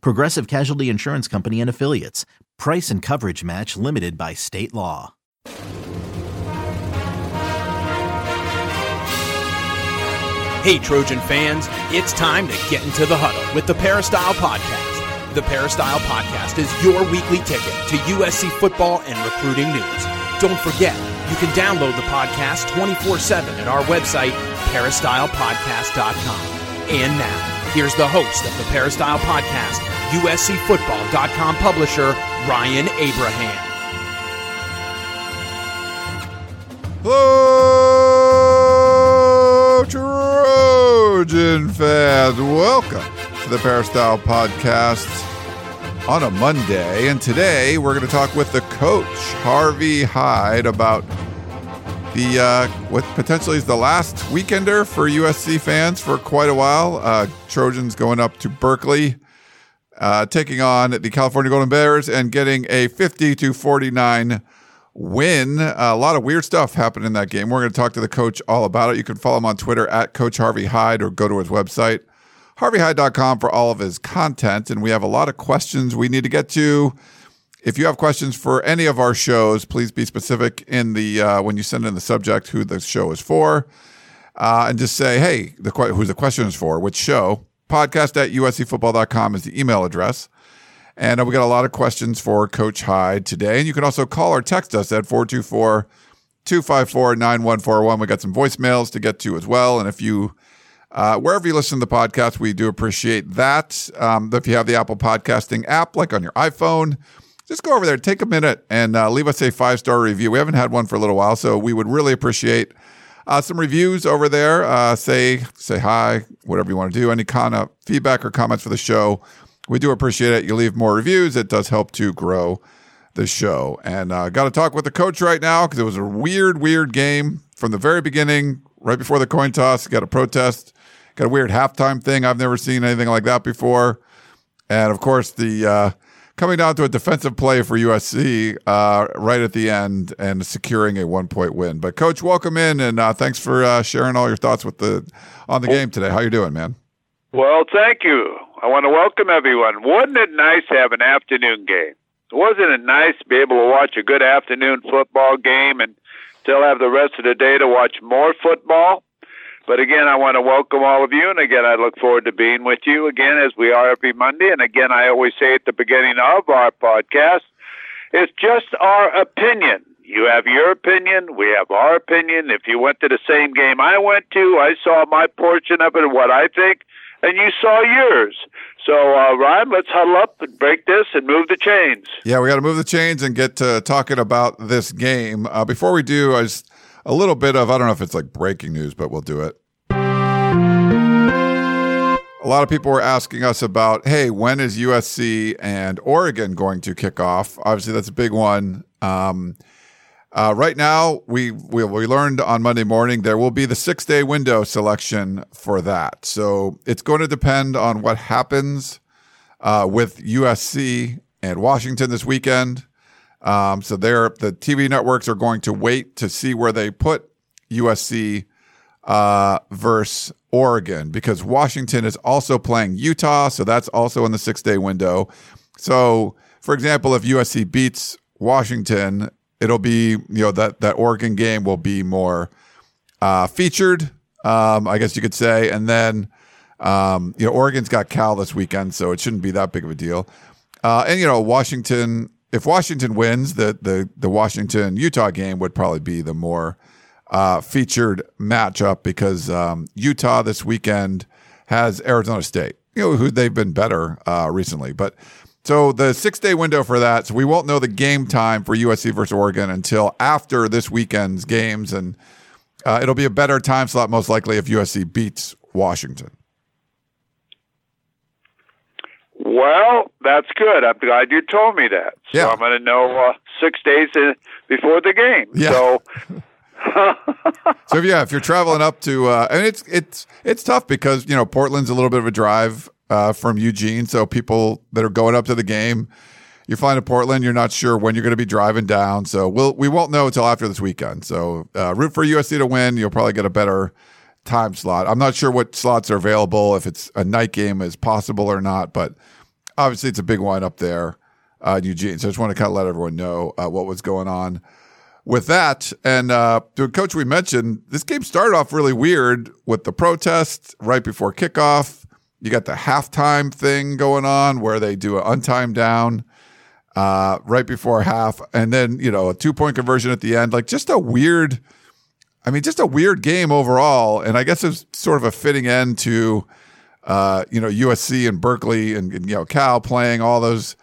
Progressive Casualty Insurance Company and Affiliates. Price and coverage match limited by state law. Hey, Trojan fans, it's time to get into the huddle with the Peristyle Podcast. The Peristyle Podcast is your weekly ticket to USC football and recruiting news. Don't forget, you can download the podcast 24 7 at our website, peristylepodcast.com. And now, here's the host of the Peristyle Podcast, USCFootball.com publisher, Ryan Abraham. Hello, Trojan fans. Welcome to the Peristyle Podcast on a Monday. And today we're going to talk with the coach, Harvey Hyde, about the uh, what potentially is the last weekender for USC fans for quite a while. Uh, Trojans going up to Berkeley, uh, taking on the California Golden Bears and getting a 50 to 49 win. a lot of weird stuff happened in that game. We're going to talk to the coach all about it. You can follow him on Twitter at Coach Harvey Hyde or go to his website, harveyhyde.com for all of his content. And we have a lot of questions we need to get to. If you have questions for any of our shows, please be specific in the uh, when you send in the subject who the show is for, uh, and just say, "Hey, the who the question is for, which show." Podcast at uscfootball.com is the email address. And uh, we got a lot of questions for Coach Hyde today. And you can also call or text us at 424 254 9141. We got some voicemails to get to as well. And if you, uh, wherever you listen to the podcast, we do appreciate that. Um, if you have the Apple Podcasting app, like on your iPhone, just go over there, take a minute, and uh, leave us a five star review. We haven't had one for a little while, so we would really appreciate uh, some reviews over there. Uh, say say hi, whatever you want to do. Any kind of feedback or comments for the show, we do appreciate it. You leave more reviews; it does help to grow the show. And uh, got to talk with the coach right now because it was a weird, weird game from the very beginning. Right before the coin toss, got a protest, got a weird halftime thing. I've never seen anything like that before. And of course, the uh, coming down to a defensive play for USC uh, right at the end and securing a one point win. But coach, welcome in and uh, thanks for uh, sharing all your thoughts with the on the game today. How you doing, man? Well, thank you. I want to welcome everyone. Wasn't it nice to have an afternoon game? Wasn't it nice to be able to watch a good afternoon football game and still have the rest of the day to watch more football? But again, I want to welcome all of you. And again, I look forward to being with you again as we are every Monday. And again, I always say at the beginning of our podcast, it's just our opinion. You have your opinion. We have our opinion. If you went to the same game I went to, I saw my portion of it and what I think, and you saw yours. So, uh, Ryan, let's huddle up and break this and move the chains. Yeah, we got to move the chains and get to talking about this game. Uh, before we do, I just a little bit of I don't know if it's like breaking news, but we'll do it. A lot of people were asking us about, hey, when is USC and Oregon going to kick off? Obviously, that's a big one. Um, uh, right now, we, we we learned on Monday morning there will be the six day window selection for that. So it's going to depend on what happens uh, with USC and Washington this weekend. Um, so they're the TV networks are going to wait to see where they put USC uh, versus Oregon because Washington is also playing Utah, so that's also in the six day window. So, for example, if USC beats Washington, it'll be you know that that Oregon game will be more uh, featured, um, I guess you could say, and then um, you know Oregon's got Cal this weekend, so it shouldn't be that big of a deal. Uh, and you know Washington if Washington wins, the the the Washington Utah game would probably be the more uh, featured matchup because um, Utah this weekend has Arizona State, you know, who they've been better uh, recently. But so the six day window for that, so we won't know the game time for USC versus Oregon until after this weekend's games, and uh, it'll be a better time slot most likely if USC beats Washington. Well, that's good. I'm glad you told me that. So Yeah. I'm going to know uh, six days in, before the game. Yeah. So So yeah, if you're traveling up to, uh, and it's it's it's tough because you know Portland's a little bit of a drive uh, from Eugene, so people that are going up to the game, you're flying to Portland, you're not sure when you're going to be driving down, so we'll we won't know until after this weekend. So uh, root for USC to win, you'll probably get a better time slot. I'm not sure what slots are available, if it's a night game is possible or not, but obviously it's a big one up there uh, in Eugene. So I just want to kind of let everyone know uh, what was going on with that. And uh, coach, we mentioned this game started off really weird with the protest right before kickoff. You got the halftime thing going on where they do an untimed down uh, right before half, and then you know a two point conversion at the end. Like just a weird. I mean, just a weird game overall, and I guess it's sort of a fitting end to, uh, you know, USC and Berkeley and, and you know Cal playing all those,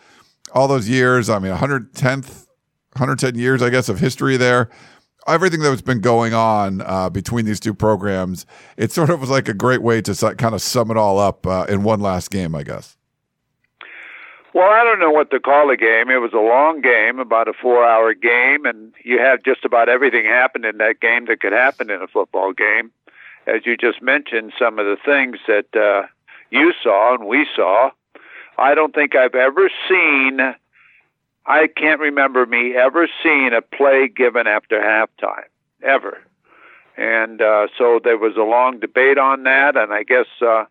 all those years. I mean, 110th 110 years, I guess, of history there. Everything that's been going on uh, between these two programs, it sort of was like a great way to kind of sum it all up uh, in one last game, I guess. Well, I don't know what to call the game. It was a long game, about a four hour game, and you had just about everything happen in that game that could happen in a football game. As you just mentioned, some of the things that uh, you saw and we saw. I don't think I've ever seen, I can't remember me ever seeing a play given after halftime, ever. And uh, so there was a long debate on that, and I guess uh,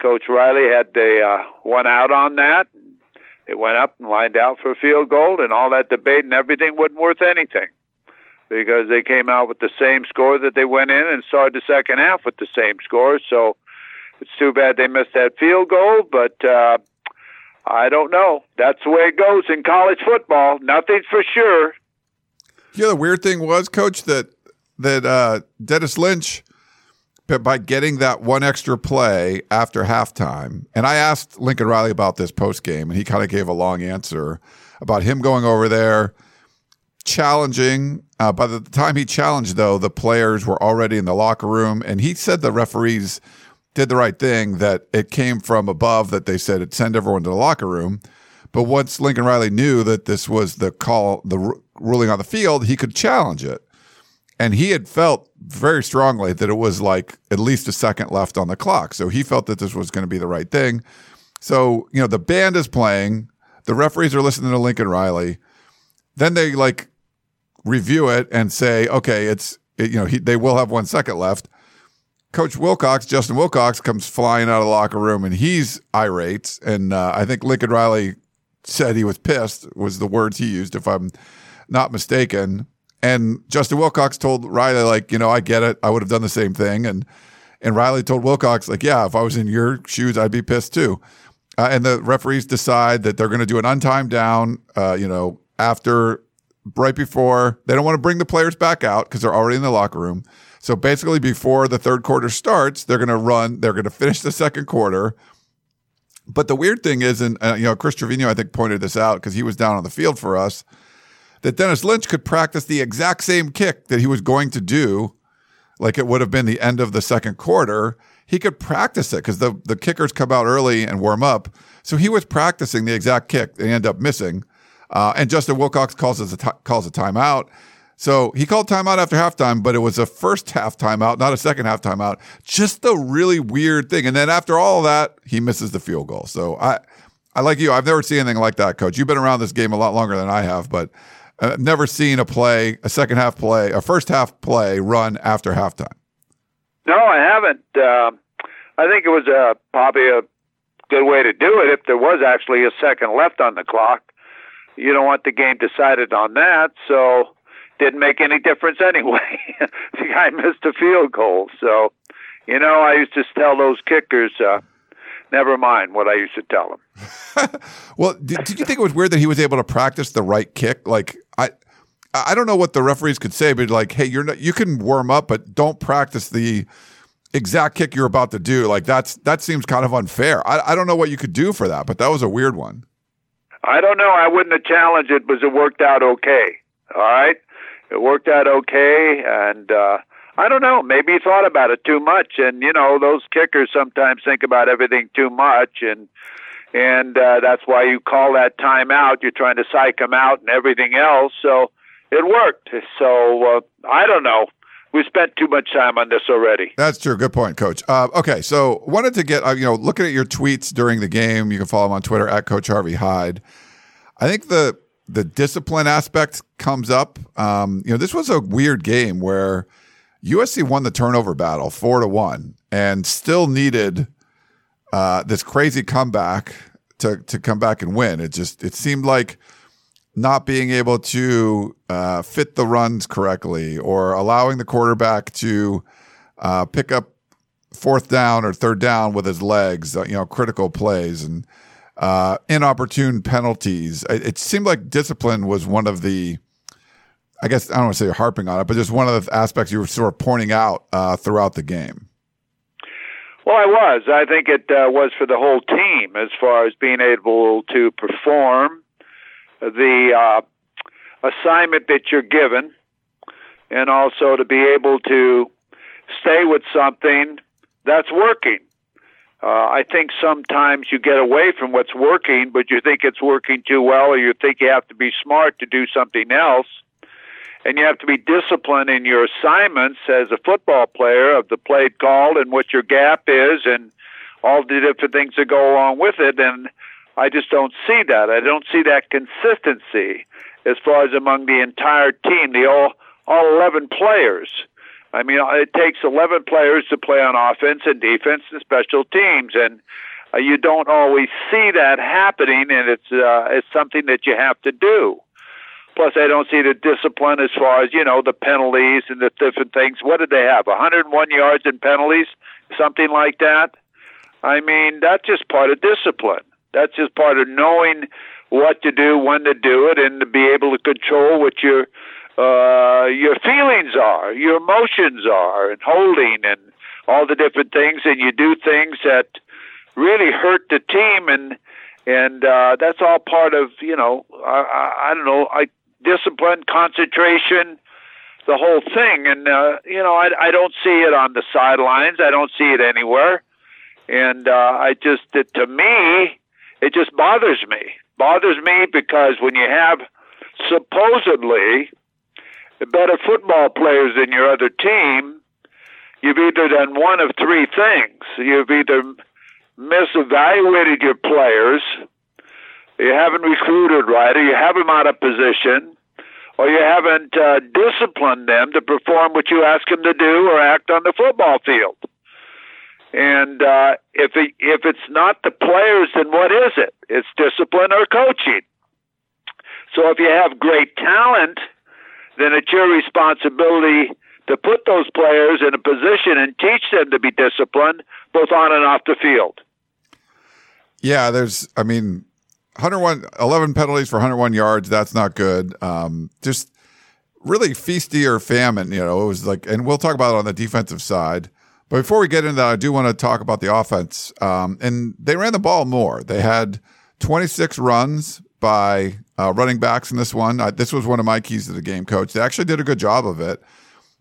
Coach Riley had the uh, one out on that. It went up and lined out for a field goal, and all that debate and everything wasn't worth anything because they came out with the same score that they went in and started the second half with the same score. So it's too bad they missed that field goal, but uh, I don't know. That's the way it goes in college football. Nothing's for sure. Know, the weird thing was, Coach, that that uh, Dennis Lynch, by getting that one extra play after halftime, and I asked Lincoln Riley about this post game, and he kind of gave a long answer about him going over there, challenging. Uh, by the time he challenged, though, the players were already in the locker room, and he said the referees did the right thing, that it came from above, that they said it send everyone to the locker room. But once Lincoln Riley knew that this was the call, the r- ruling on the field, he could challenge it. And he had felt very strongly that it was like at least a second left on the clock. So he felt that this was going to be the right thing. So, you know, the band is playing, the referees are listening to Lincoln Riley. Then they like review it and say, okay, it's, it, you know, he, they will have one second left. Coach Wilcox, Justin Wilcox, comes flying out of the locker room and he's irate. And uh, I think Lincoln Riley said he was pissed, was the words he used, if I'm not mistaken. And Justin Wilcox told Riley, like, you know, I get it. I would have done the same thing. And and Riley told Wilcox, like, yeah, if I was in your shoes, I'd be pissed too. Uh, and the referees decide that they're going to do an untimed down, uh, you know, after right before they don't want to bring the players back out because they're already in the locker room. So basically, before the third quarter starts, they're going to run. They're going to finish the second quarter. But the weird thing is, and uh, you know, Chris Trevino, I think, pointed this out because he was down on the field for us, that Dennis Lynch could practice the exact same kick that he was going to do, like it would have been the end of the second quarter. He could practice it because the the kickers come out early and warm up. So he was practicing the exact kick. They end up missing, uh, and Justin Wilcox calls a t- calls a timeout. So he called timeout after halftime, but it was a first half timeout, not a second half timeout. Just a really weird thing. And then after all that, he misses the field goal. So I, I like you. I've never seen anything like that, Coach. You've been around this game a lot longer than I have, but I've never seen a play, a second half play, a first half play run after halftime. No, I haven't. Um I think it was uh, probably a good way to do it if there was actually a second left on the clock. You don't want the game decided on that, so didn't make any difference anyway. the guy missed a field goal, so you know I used to tell those kickers, uh, never mind what I used to tell them. Well, did, did you think it was weird that he was able to practice the right kick? Like I, I don't know what the referees could say, but like, hey, you're not, you can warm up, but don't practice the exact kick you're about to do. Like that's that seems kind of unfair. I, I don't know what you could do for that, but that was a weird one. I don't know. I wouldn't have challenged it, but it worked out okay. All right, it worked out okay, and uh, I don't know. Maybe he thought about it too much, and you know, those kickers sometimes think about everything too much, and and uh, that's why you call that timeout. You're trying to psych them out and everything else. So it worked. So uh, I don't know. We spent too much time on this already. That's true. Good point, Coach. Uh, okay, so wanted to get uh, you know looking at your tweets during the game. You can follow him on Twitter at Coach Harvey Hyde. I think the the discipline aspect comes up. Um, you know, this was a weird game where USC won the turnover battle four to one, and still needed uh, this crazy comeback to to come back and win. It just it seemed like not being able to uh, fit the runs correctly or allowing the quarterback to uh, pick up fourth down or third down with his legs, uh, you know, critical plays and uh, inopportune penalties. It, it, seemed like discipline was one of the, I guess, I don't want to say you're harping on it, but just one of the aspects you were sort of pointing out uh, throughout the game. Well, I was. I think it uh, was for the whole team as far as being able to perform the uh, assignment that you're given, and also to be able to stay with something that's working. Uh, I think sometimes you get away from what's working, but you think it's working too well, or you think you have to be smart to do something else. And you have to be disciplined in your assignments as a football player of the play called and what your gap is and all the different things that go along with it. And I just don't see that. I don't see that consistency as far as among the entire team, the all all 11 players. I mean, it takes 11 players to play on offense and defense and special teams, and uh, you don't always see that happening, and it's uh, it's something that you have to do. Plus, I don't see the discipline as far as you know the penalties and the different things. What did they have? 101 yards in penalties, something like that. I mean, that's just part of discipline. That's just part of knowing what to do, when to do it, and to be able to control what your uh, your feelings are, your emotions are, and holding and all the different things. And you do things that really hurt the team, and and uh, that's all part of you know I, I, I don't know I discipline, concentration, the whole thing. And uh, you know I I don't see it on the sidelines. I don't see it anywhere. And uh, I just, it, to me, it just bothers me. Bothers me because when you have supposedly better football players than your other team, you've either done one of three things. You've either misevaluated your players, you haven't recruited right, or you have them out of position, or you haven't uh, disciplined them to perform what you ask them to do or act on the football field. And uh, if it, if it's not the players, then what is it? It's discipline or coaching. So if you have great talent, then it's your responsibility to put those players in a position and teach them to be disciplined, both on and off the field. Yeah, there's, I mean, 101, 11 penalties for 101 yards. That's not good. Um, just really feasty or famine, you know, it was like, and we'll talk about it on the defensive side. But before we get into that, I do want to talk about the offense. Um, and they ran the ball more. They had 26 runs by uh, running backs in this one. I, this was one of my keys to the game, coach. They actually did a good job of it.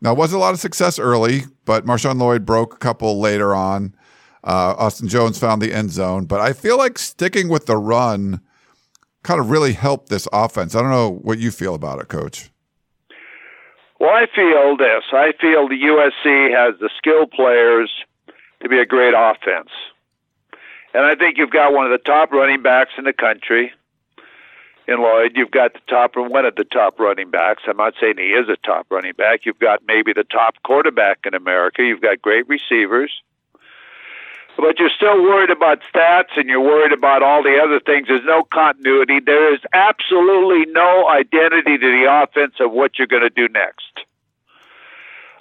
Now, it wasn't a lot of success early, but MarShawn Lloyd broke a couple later on. Uh, Austin Jones found the end zone. But I feel like sticking with the run kind of really helped this offense. I don't know what you feel about it, coach. Well, I feel this. I feel the USC has the skilled players to be a great offense. And I think you've got one of the top running backs in the country in Lloyd. You've got the top one of the top running backs. I'm not saying he is a top running back. You've got maybe the top quarterback in America. You've got great receivers but you're still worried about stats and you're worried about all the other things. There's no continuity. There is absolutely no identity to the offense of what you're going to do next.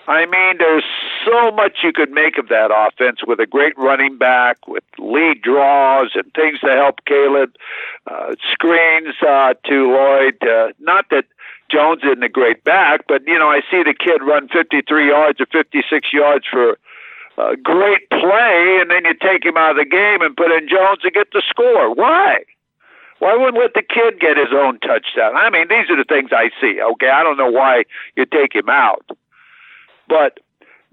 I mean, there's so much you could make of that offense with a great running back, with lead draws and things to help Caleb, uh, screens uh, to Lloyd. Uh, not that Jones isn't a great back, but you know, I see the kid run 53 yards or 56 yards for a great play, and then you take him out of the game and put in Jones to get the score. Why? Why wouldn't let the kid get his own touchdown? I mean, these are the things I see. Okay, I don't know why you take him out, but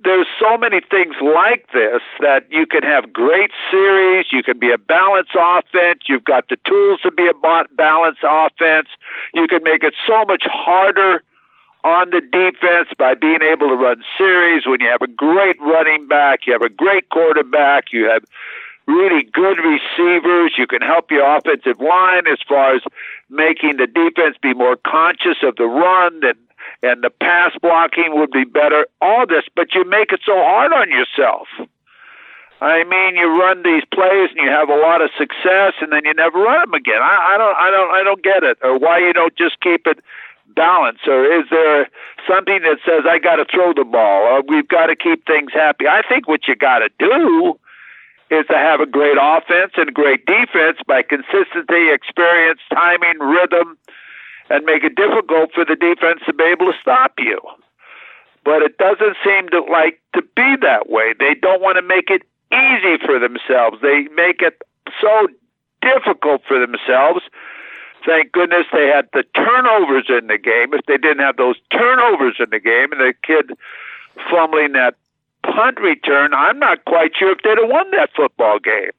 there's so many things like this that you can have great series. You can be a balanced offense. You've got the tools to be a balanced offense. You can make it so much harder on the defense by being able to run series when you have a great running back, you have a great quarterback, you have really good receivers. You can help your offensive line as far as making the defense be more conscious of the run and and the pass blocking would be better. All this, but you make it so hard on yourself. I mean, you run these plays and you have a lot of success, and then you never run them again. I, I don't, I don't, I don't get it. Or why you don't just keep it balanced? Or is there something that says I got to throw the ball? Or we've got to keep things happy? I think what you got to do is to have a great offense and great defense by consistency, experience, timing, rhythm, and make it difficult for the defense to be able to stop you. But it doesn't seem to like to be that way. They don't want to make it easy for themselves. They make it so difficult for themselves. Thank goodness they had the turnovers in the game. If they didn't have those turnovers in the game and the kid fumbling that punt return, I'm not quite sure if they'd have won that football game.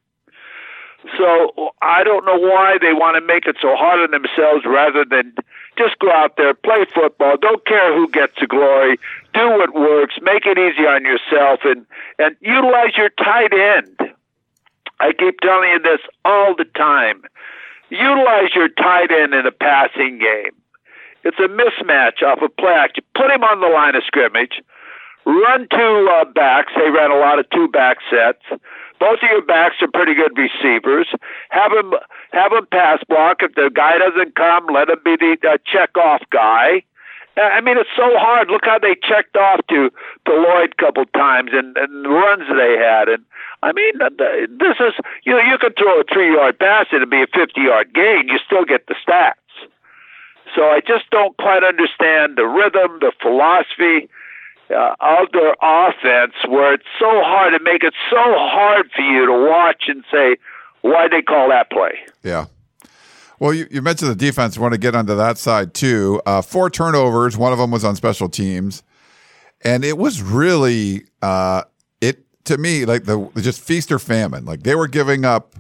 So I don't know why they want to make it so hard on themselves rather than just go out there, play football, don't care who gets the glory, do what works, make it easy on yourself, and and utilize your tight end. I keep telling you this all the time. Utilize your tight end in a passing game. It's a mismatch off a play action. Put him on the line of scrimmage run two uh, backs. They ran a lot of two back sets. Both of your backs are pretty good receivers. Have them have them pass block. If the guy doesn't come, let him be the uh, check off guy. I mean, it's so hard. Look how they checked off to to Lloyd a couple times and, and the runs they had. And I mean, this is you know you can throw a three yard pass and it'd be a fifty yard gain. You still get the stats. So I just don't quite understand the rhythm, the philosophy uh, of their offense where it's so hard to make it so hard for you to watch and say, why they call that play? Yeah. Well, you, you mentioned the defense. I want to get onto that side too. Uh, four turnovers. One of them was on special teams, and it was really uh, it to me like the just feast or famine. Like they were giving up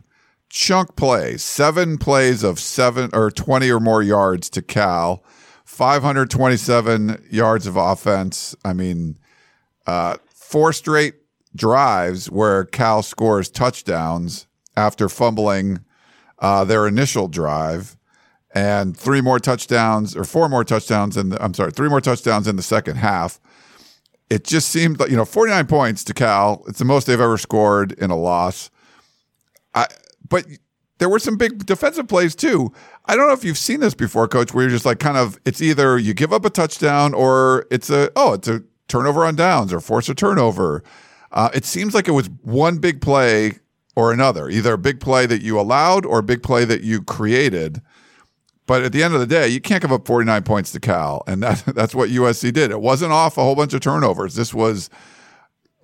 chunk plays, seven plays of seven or twenty or more yards to Cal 527 yards of offense. I mean, uh, four straight drives where Cal scores touchdowns after fumbling uh, their initial drive, and three more touchdowns or four more touchdowns in the, I'm sorry, three more touchdowns in the second half. It just seemed like, you know, 49 points to Cal. It's the most they've ever scored in a loss. I, but there were some big defensive plays too. I don't know if you've seen this before, coach, where you're just like kind of it's either you give up a touchdown or it's a oh, it's a turnover on downs or force a turnover. Uh, it seems like it was one big play or another, either a big play that you allowed or a big play that you created. But at the end of the day, you can't give up 49 points to Cal, and that, that's what USC did. It wasn't off a whole bunch of turnovers. This was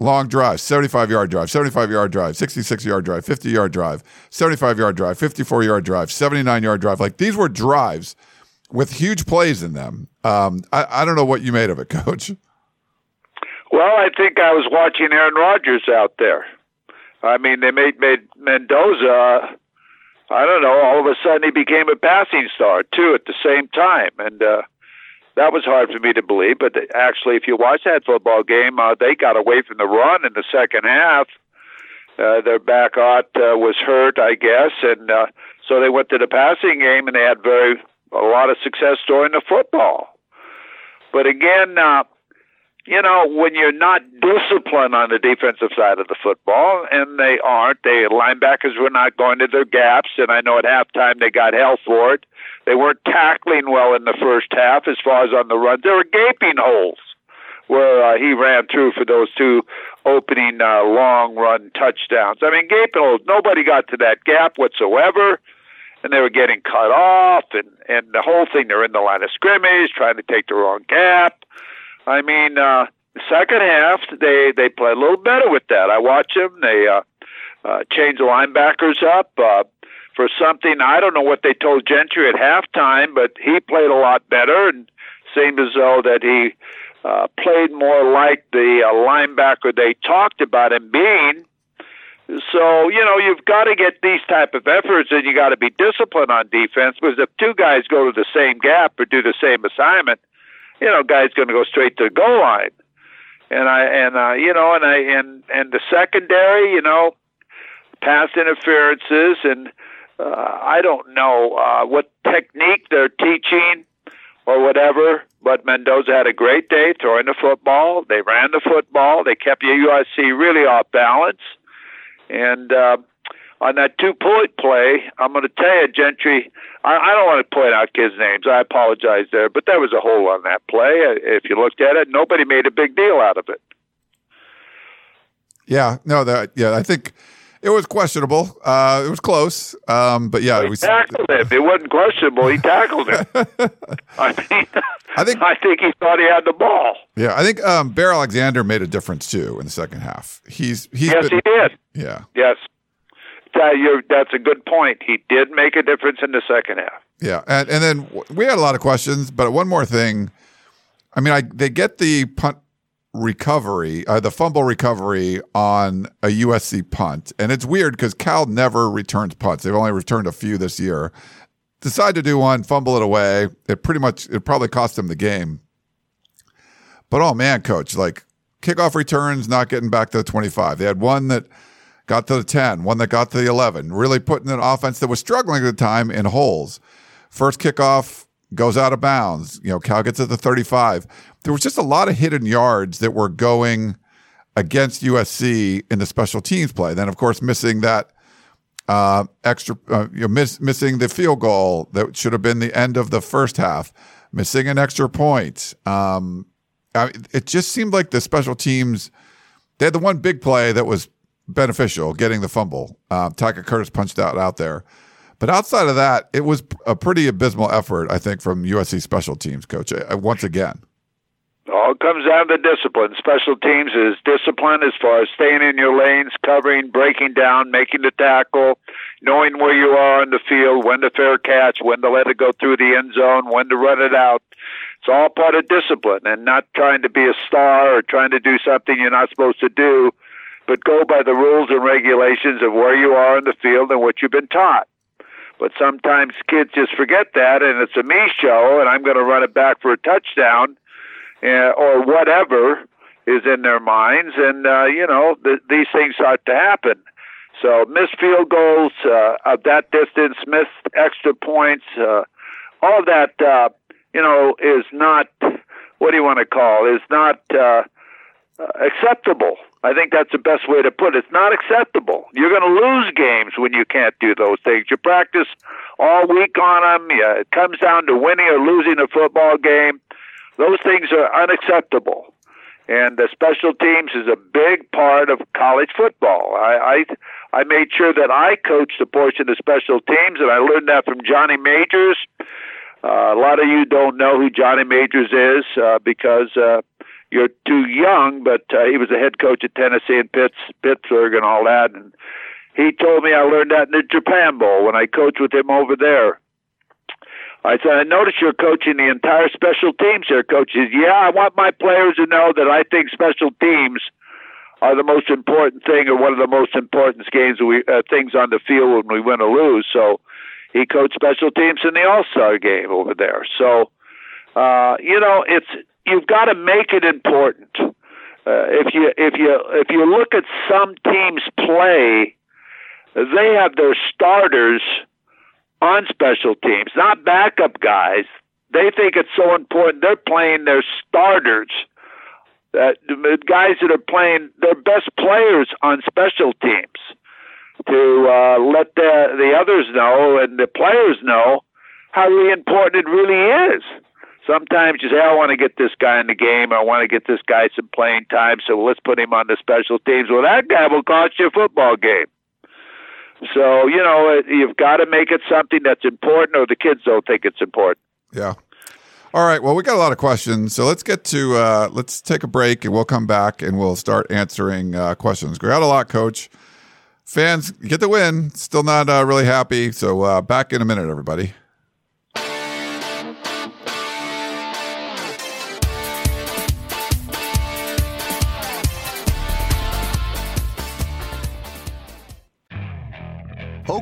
long drive, 75 yard drive, 75 yard drive, 66 yard drive, 50 yard drive, 75 yard drive, 54 yard drive, 79 yard drive. Like these were drives with huge plays in them. Um, I, I don't know what you made of it, coach. Well, I think I was watching Aaron Rodgers out there. I mean, they made, made Mendoza. I don't know. All of a sudden, he became a passing star too at the same time, and uh, that was hard for me to believe. But actually, if you watch that football game, uh, they got away from the run in the second half. Uh, their back out uh, was hurt, I guess, and uh, so they went to the passing game, and they had very a lot of success throwing the football. But again, uh, you know, when you're not disciplined on the defensive side of the football, and they aren't, they linebackers were not going to their gaps, and I know at halftime they got hell for it. They weren't tackling well in the first half as far as on the runs. There were gaping holes where uh, he ran through for those two opening uh, long run touchdowns. I mean, gaping holes. Nobody got to that gap whatsoever, and they were getting cut off, and and the whole thing. They're in the line of scrimmage, trying to take the wrong gap. I mean, uh, the second half they they play a little better with that. I watch them. They uh, uh, change the linebackers up. Uh, for something. I don't know what they told Gentry at halftime, but he played a lot better and seemed as though that he uh, played more like the uh, linebacker they talked about him being. So you know you've got to get these type of efforts, and you got to be disciplined on defense. Because if two guys go to the same gap or do the same assignment, you know, guy's going to go straight to the goal line. And I and uh, you know, and I and and the secondary, you know, pass interferences, and uh, I don't know uh, what technique they're teaching or whatever. But Mendoza had a great day throwing the football. They ran the football. They kept the USC really off balance. And uh, on that two point play, I'm going to tell you, Gentry, I, I don't want to point out kids' names. I apologize there, but there was a hole on that play. If you looked at it, nobody made a big deal out of it. Yeah, no, that yeah, I think it was questionable. Uh, it was close, um, but yeah, he it was, tackled him. It wasn't questionable. He tackled him. I mean, I think I think he thought he had the ball. Yeah, I think um, Bear Alexander made a difference too in the second half. He's he's yes, been, he did. Yeah, Yes, uh, you're, that's a good point. He did make a difference in the second half. yeah, and and then we had a lot of questions, but one more thing. I mean, I they get the punt recovery, uh, the fumble recovery on a USC punt, and it's weird because Cal never returns punts. They've only returned a few this year. Decide to do one, fumble it away. It pretty much it probably cost them the game. But oh man, coach, like kickoff returns not getting back to the 25. They had one that got to the 10, one that got to the 11, really putting an offense that was struggling at the time in holes. First kickoff goes out of bounds. You know, Cal gets at the 35. There was just a lot of hidden yards that were going against USC in the special teams play. Then, of course, missing that uh, extra, uh, you know, miss, missing the field goal that should have been the end of the first half, missing an extra point. Um, I, it just seemed like the special teams, they had the one big play that was beneficial, getting the fumble. Tackett Curtis punched out out there. But outside of that, it was a pretty abysmal effort, I think, from USC special teams, coach, uh, once again. All comes down to discipline. Special teams is discipline as far as staying in your lanes, covering, breaking down, making the tackle, knowing where you are on the field, when to fair catch, when to let it go through the end zone, when to run it out. It's all part of discipline and not trying to be a star or trying to do something you're not supposed to do, but go by the rules and regulations of where you are in the field and what you've been taught. But sometimes kids just forget that, and it's a me show, and I'm going to run it back for a touchdown, uh, or whatever is in their minds, and uh, you know th- these things start to happen. So missed field goals uh, of that distance, missed extra points, uh, all of that, uh, you know, is not what do you want to call? Is not uh, uh, acceptable. I think that's the best way to put it. It's not acceptable. You're going to lose games when you can't do those things. You practice all week on them. Yeah, it comes down to winning or losing a football game. Those things are unacceptable. And the special teams is a big part of college football. I, I I made sure that I coached a portion of special teams, and I learned that from Johnny Majors. Uh, a lot of you don't know who Johnny Majors is uh, because uh, you're too young, but uh, he was a head coach at Tennessee and Pitts, Pittsburgh and all that. And he told me I learned that in the Japan Bowl when I coached with him over there. I said, I noticed you're coaching the entire special teams here, coach. He says, yeah, I want my players to know that I think special teams are the most important thing or one of the most important games we uh, things on the field when we win or lose. So he coached special teams in the All Star game over there. So uh, you know, it's you've got to make it important. Uh, if you if you if you look at some teams play, they have their starters on special teams, not backup guys. They think it's so important. They're playing their starters. Uh, the guys that are playing their best players on special teams to uh, let the the others know and the players know how really important it really is. Sometimes you say, I want to get this guy in the game. I want to get this guy some playing time, so let's put him on the special teams. Well, that guy will cost you a football game. So, you know, you've got to make it something that's important, or the kids don't think it's important. Yeah. All right. Well, we got a lot of questions, so let's get to uh, let's take a break, and we'll come back and we'll start answering uh, questions. Got a lot, Coach. Fans get the win. Still not uh, really happy. So uh, back in a minute, everybody.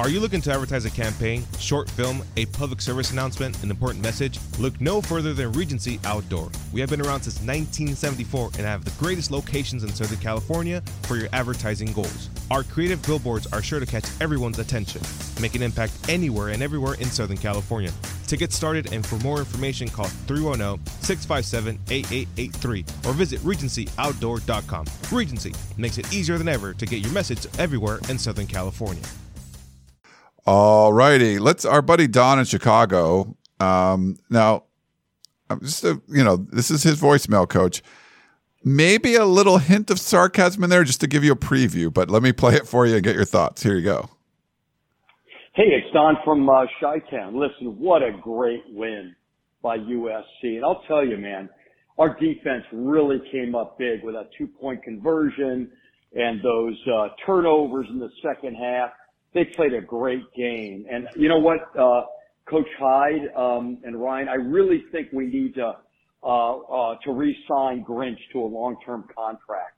Are you looking to advertise a campaign, short film, a public service announcement, an important message? Look no further than Regency Outdoor. We have been around since 1974 and have the greatest locations in Southern California for your advertising goals. Our creative billboards are sure to catch everyone's attention, make an impact anywhere and everywhere in Southern California. To get started and for more information, call 310 657 8883 or visit RegencyOutdoor.com. Regency makes it easier than ever to get your message everywhere in Southern California. All righty. Let's our buddy Don in Chicago. Um, now, I'm just a, you know, this is his voicemail coach. Maybe a little hint of sarcasm in there just to give you a preview, but let me play it for you and get your thoughts. Here you go. Hey, it's Don from uh, Chi-Town. Listen, what a great win by USC. And I'll tell you, man, our defense really came up big with that two-point conversion and those uh, turnovers in the second half they played a great game. And you know what, uh, Coach Hyde um, and Ryan, I really think we need to uh, uh, to re-sign Grinch to a long-term contract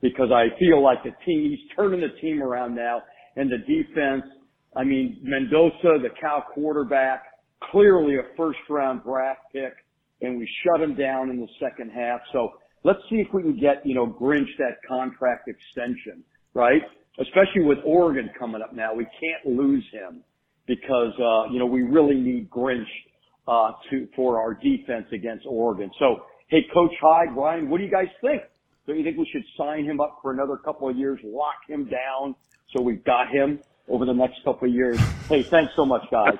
because I feel like the team he's turning the team around now, and the defense. I mean, Mendoza, the Cal quarterback, clearly a first-round draft pick, and we shut him down in the second half. So let's see if we can get you know Grinch that contract extension, right? Especially with Oregon coming up now. We can't lose him because, uh, you know, we really need Grinch, uh, to, for our defense against Oregon. So, hey, Coach Hyde, Ryan, what do you guys think? Do you think we should sign him up for another couple of years, lock him down so we've got him over the next couple of years? Hey, thanks so much, guys.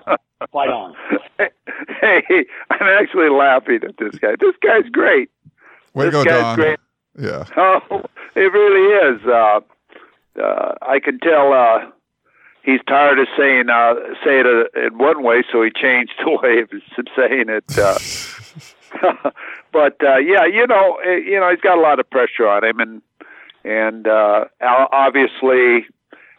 Fight on. Hey, I'm actually laughing at this guy. This guy's great. Way this to go, guy's Don. great. Yeah. Oh, it really is. Uh, uh, I can tell uh, he's tired of saying uh, say it uh, in one way, so he changed the way of saying it. Uh, but uh, yeah, you know, eh, you know, he's got a lot of pressure on him, and and uh, obviously.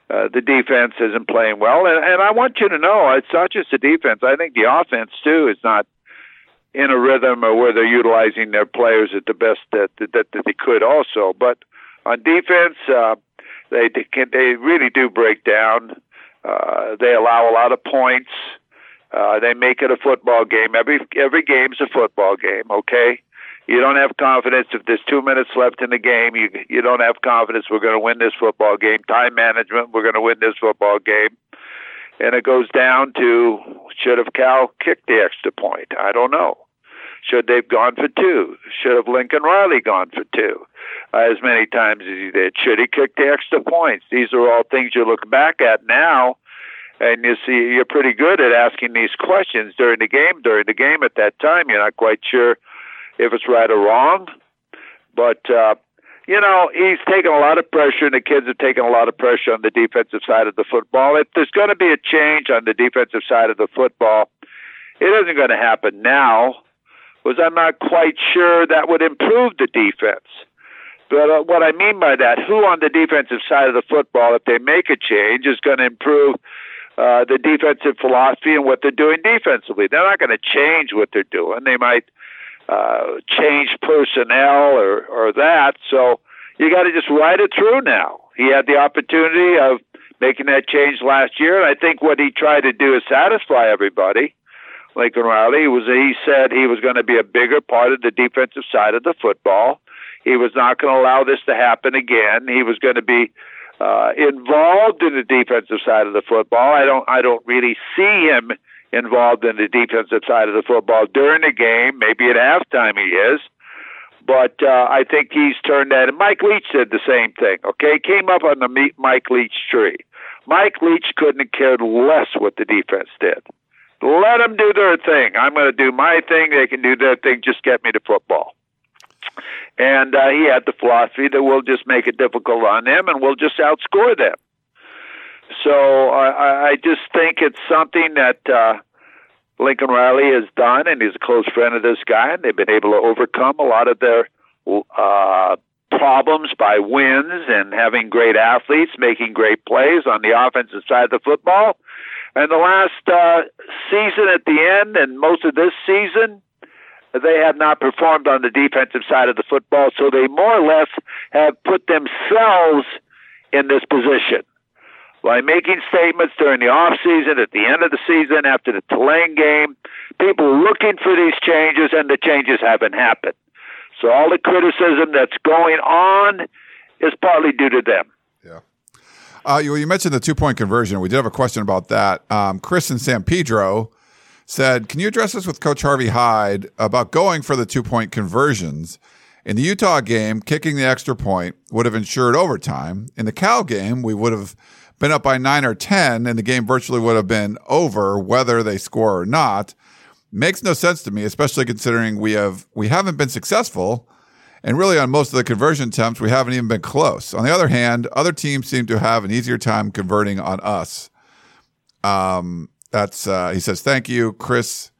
Uh, the defense isn't playing well, and, and I want you to know it's not just the defense. I think the offense too is not in a rhythm or where they're utilizing their players at the best that that, that they could also. But on defense, uh, they they really do break down. Uh, they allow a lot of points. Uh, they make it a football game. Every every game's a football game. Okay, you don't have confidence if there's two minutes left in the game. You you don't have confidence we're going to win this football game. Time management, we're going to win this football game. And it goes down to should have Cal kicked the extra point? I don't know. Should they've gone for two? Should have Lincoln Riley gone for two? Uh, as many times as he did. Should he kick the extra points? These are all things you look back at now, and you see you're pretty good at asking these questions during the game. During the game at that time, you're not quite sure if it's right or wrong, but. uh you know, he's taken a lot of pressure, and the kids have taken a lot of pressure on the defensive side of the football. If there's going to be a change on the defensive side of the football, it isn't going to happen now was I'm not quite sure that would improve the defense. But uh, what I mean by that, who on the defensive side of the football, if they make a change, is going to improve uh, the defensive philosophy and what they're doing defensively. They're not going to change what they're doing. They might uh, change personnel or, or that. So you got to just ride it through now. He had the opportunity of making that change last year, and I think what he tried to do is satisfy everybody. Lincoln Riley was he said he was going to be a bigger part of the defensive side of the football. He was not going to allow this to happen again. He was going to be uh, involved in the defensive side of the football. I don't I don't really see him involved in the defensive side of the football during the game. Maybe at halftime he is. But uh, I think he's turned that. And Mike Leach did the same thing. Okay, came up on the Mike Leach tree. Mike Leach couldn't have cared less what the defense did. Let them do their thing. I'm going to do my thing. They can do their thing. Just get me to football. And uh, he had the philosophy that we'll just make it difficult on them and we'll just outscore them. So I, I just think it's something that uh, Lincoln Riley has done, and he's a close friend of this guy, and they've been able to overcome a lot of their uh, problems by wins and having great athletes making great plays on the offensive side of the football. And the last uh, season at the end, and most of this season, they have not performed on the defensive side of the football, so they more or less have put themselves in this position by making statements during the off season, at the end of the season, after the Tulane game. People looking for these changes, and the changes haven't happened. So all the criticism that's going on is partly due to them. Uh, you, you, mentioned the two point conversion. We did have a question about that. Um, Chris in San Pedro said, Can you address this with Coach Harvey Hyde about going for the two point conversions? In the Utah game, kicking the extra point would have ensured overtime. In the Cal game, we would have been up by nine or 10, and the game virtually would have been over whether they score or not. Makes no sense to me, especially considering we have we haven't been successful, and really on most of the conversion attempts we haven't even been close. On the other hand, other teams seem to have an easier time converting on us. Um, that's uh, he says thank you, Chris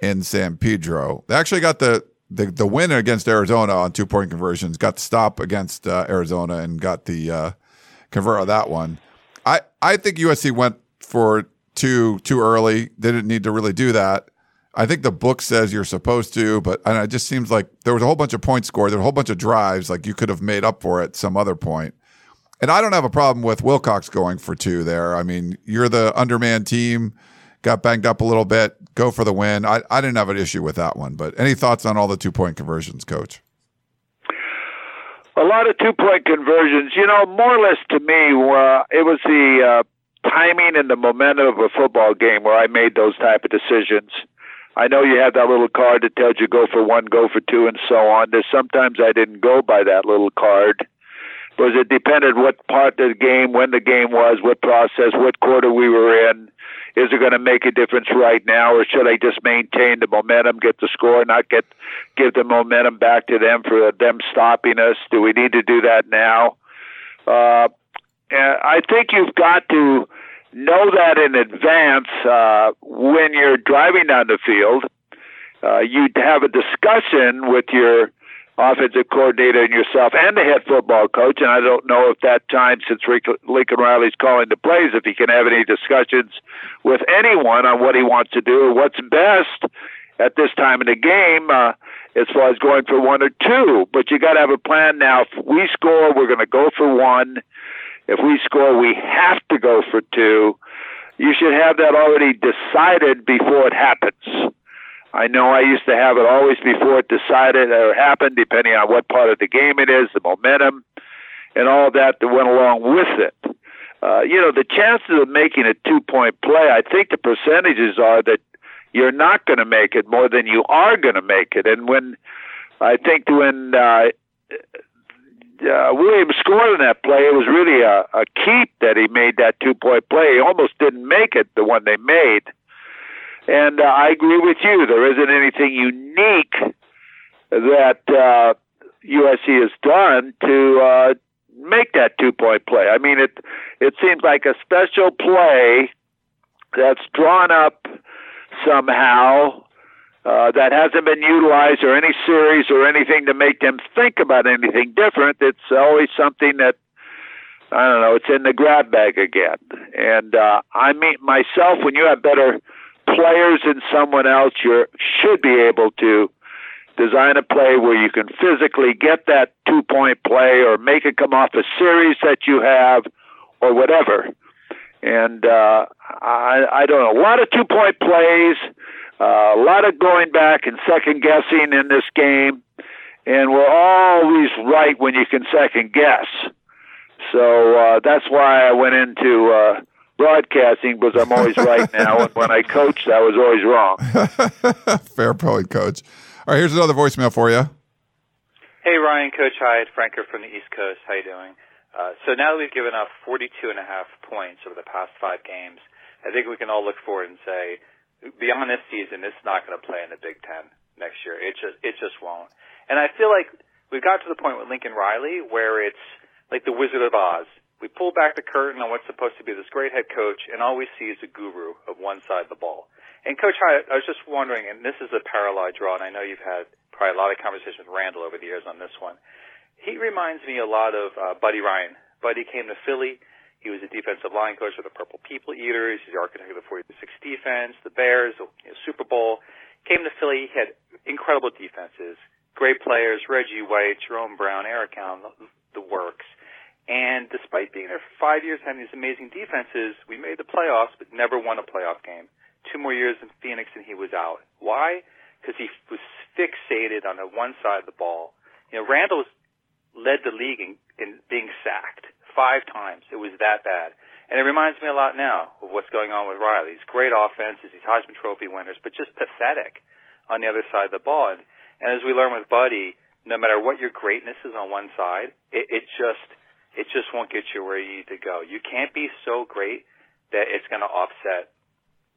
in San Pedro. They actually got the the, the win against Arizona on two point conversions. Got the stop against uh, Arizona and got the uh, convert on that one. I, I think USC went for two too early. They didn't need to really do that. I think the book says you're supposed to, but and it just seems like there was a whole bunch of points scored. There were a whole bunch of drives. Like you could have made up for it some other point. And I don't have a problem with Wilcox going for two there. I mean, you're the underman team, got banged up a little bit, go for the win. I, I didn't have an issue with that one. But any thoughts on all the two point conversions, coach? a lot of two point conversions. You know, more or less to me, uh, it was the uh, timing and the momentum of a football game where I made those type of decisions. I know you have that little card that tells you go for one, go for two, and so on. There's sometimes I didn't go by that little card because it depended what part of the game, when the game was, what process, what quarter we were in. Is it going to make a difference right now, or should I just maintain the momentum, get the score, not get give the momentum back to them for them stopping us? Do we need to do that now? Uh, I think you've got to know that in advance uh, when you're driving down the field. Uh, you'd have a discussion with your offensive coordinator and yourself and the head football coach. And I don't know if that time, since Lincoln Riley's calling the plays, if he can have any discussions with anyone on what he wants to do or what's best at this time in the game uh, as far as going for one or two. But you got to have a plan now. If we score, we're going to go for one. If we score, we have to go for two. You should have that already decided before it happens. I know I used to have it always before it decided or happened, depending on what part of the game it is, the momentum, and all that that went along with it. Uh, you know, the chances of making a two point play, I think the percentages are that you're not going to make it more than you are going to make it. And when I think when uh, uh, Williams scored in that play, it was really a, a keep that he made that two point play. He almost didn't make it, the one they made. And uh, I agree with you. There isn't anything unique that uh, USC has done to uh, make that two point play. I mean, it it seems like a special play that's drawn up somehow uh, that hasn't been utilized or any series or anything to make them think about anything different. It's always something that I don't know. It's in the grab bag again. And uh, I mean myself, when you have better players than someone else, you should be able to design a play where you can physically get that two point play or make it come off a series that you have or whatever. And uh, I, I don't know. A lot of two point plays, uh, a lot of going back and second guessing in this game. and we're always right when you can second guess. So uh, that's why I went into uh, broadcasting because I'm always right now, and when I coached, I was always wrong. Fair point, Coach. All right, here's another voicemail for you. Hey, Ryan, Coach Hyde, Franker from the East Coast. How you doing? Uh, so now that we've given up 42 and a half points over the past five games, I think we can all look forward and say, beyond this season, is not going to play in the Big Ten next year. It just, it just won't. And I feel like we've got to the point with Lincoln Riley where it's like the Wizard of Oz. We pull back the curtain on what's supposed to be this great head coach, and all we see is a guru of one side of the ball. And Coach Hyde, I was just wondering, and this is a parallel draw, and I know you've had probably a lot of conversations with Randall over the years on this one. He reminds me a lot of uh, Buddy Ryan. Buddy came to Philly. He was a defensive line coach for the Purple People Eaters. He's the architect of the 46 defense, the Bears, the Super Bowl. Came to Philly. He had incredible defenses, great players, Reggie White, Jerome Brown, Eric Allen, the, the works. And despite being there for five years having these amazing defenses, we made the playoffs but never won a playoff game. Two more years in Phoenix and he was out. Why? Because he was fixated on the one side of the ball. You know, Randall led the league in, in being sacked five times. It was that bad. And it reminds me a lot now of what's going on with Riley. He's great offenses, he's Heisman Trophy winners, but just pathetic on the other side of the ball. And, and as we learn with Buddy, no matter what your greatness is on one side, it, it just it just won't get you where you need to go. You can't be so great that it's going to offset,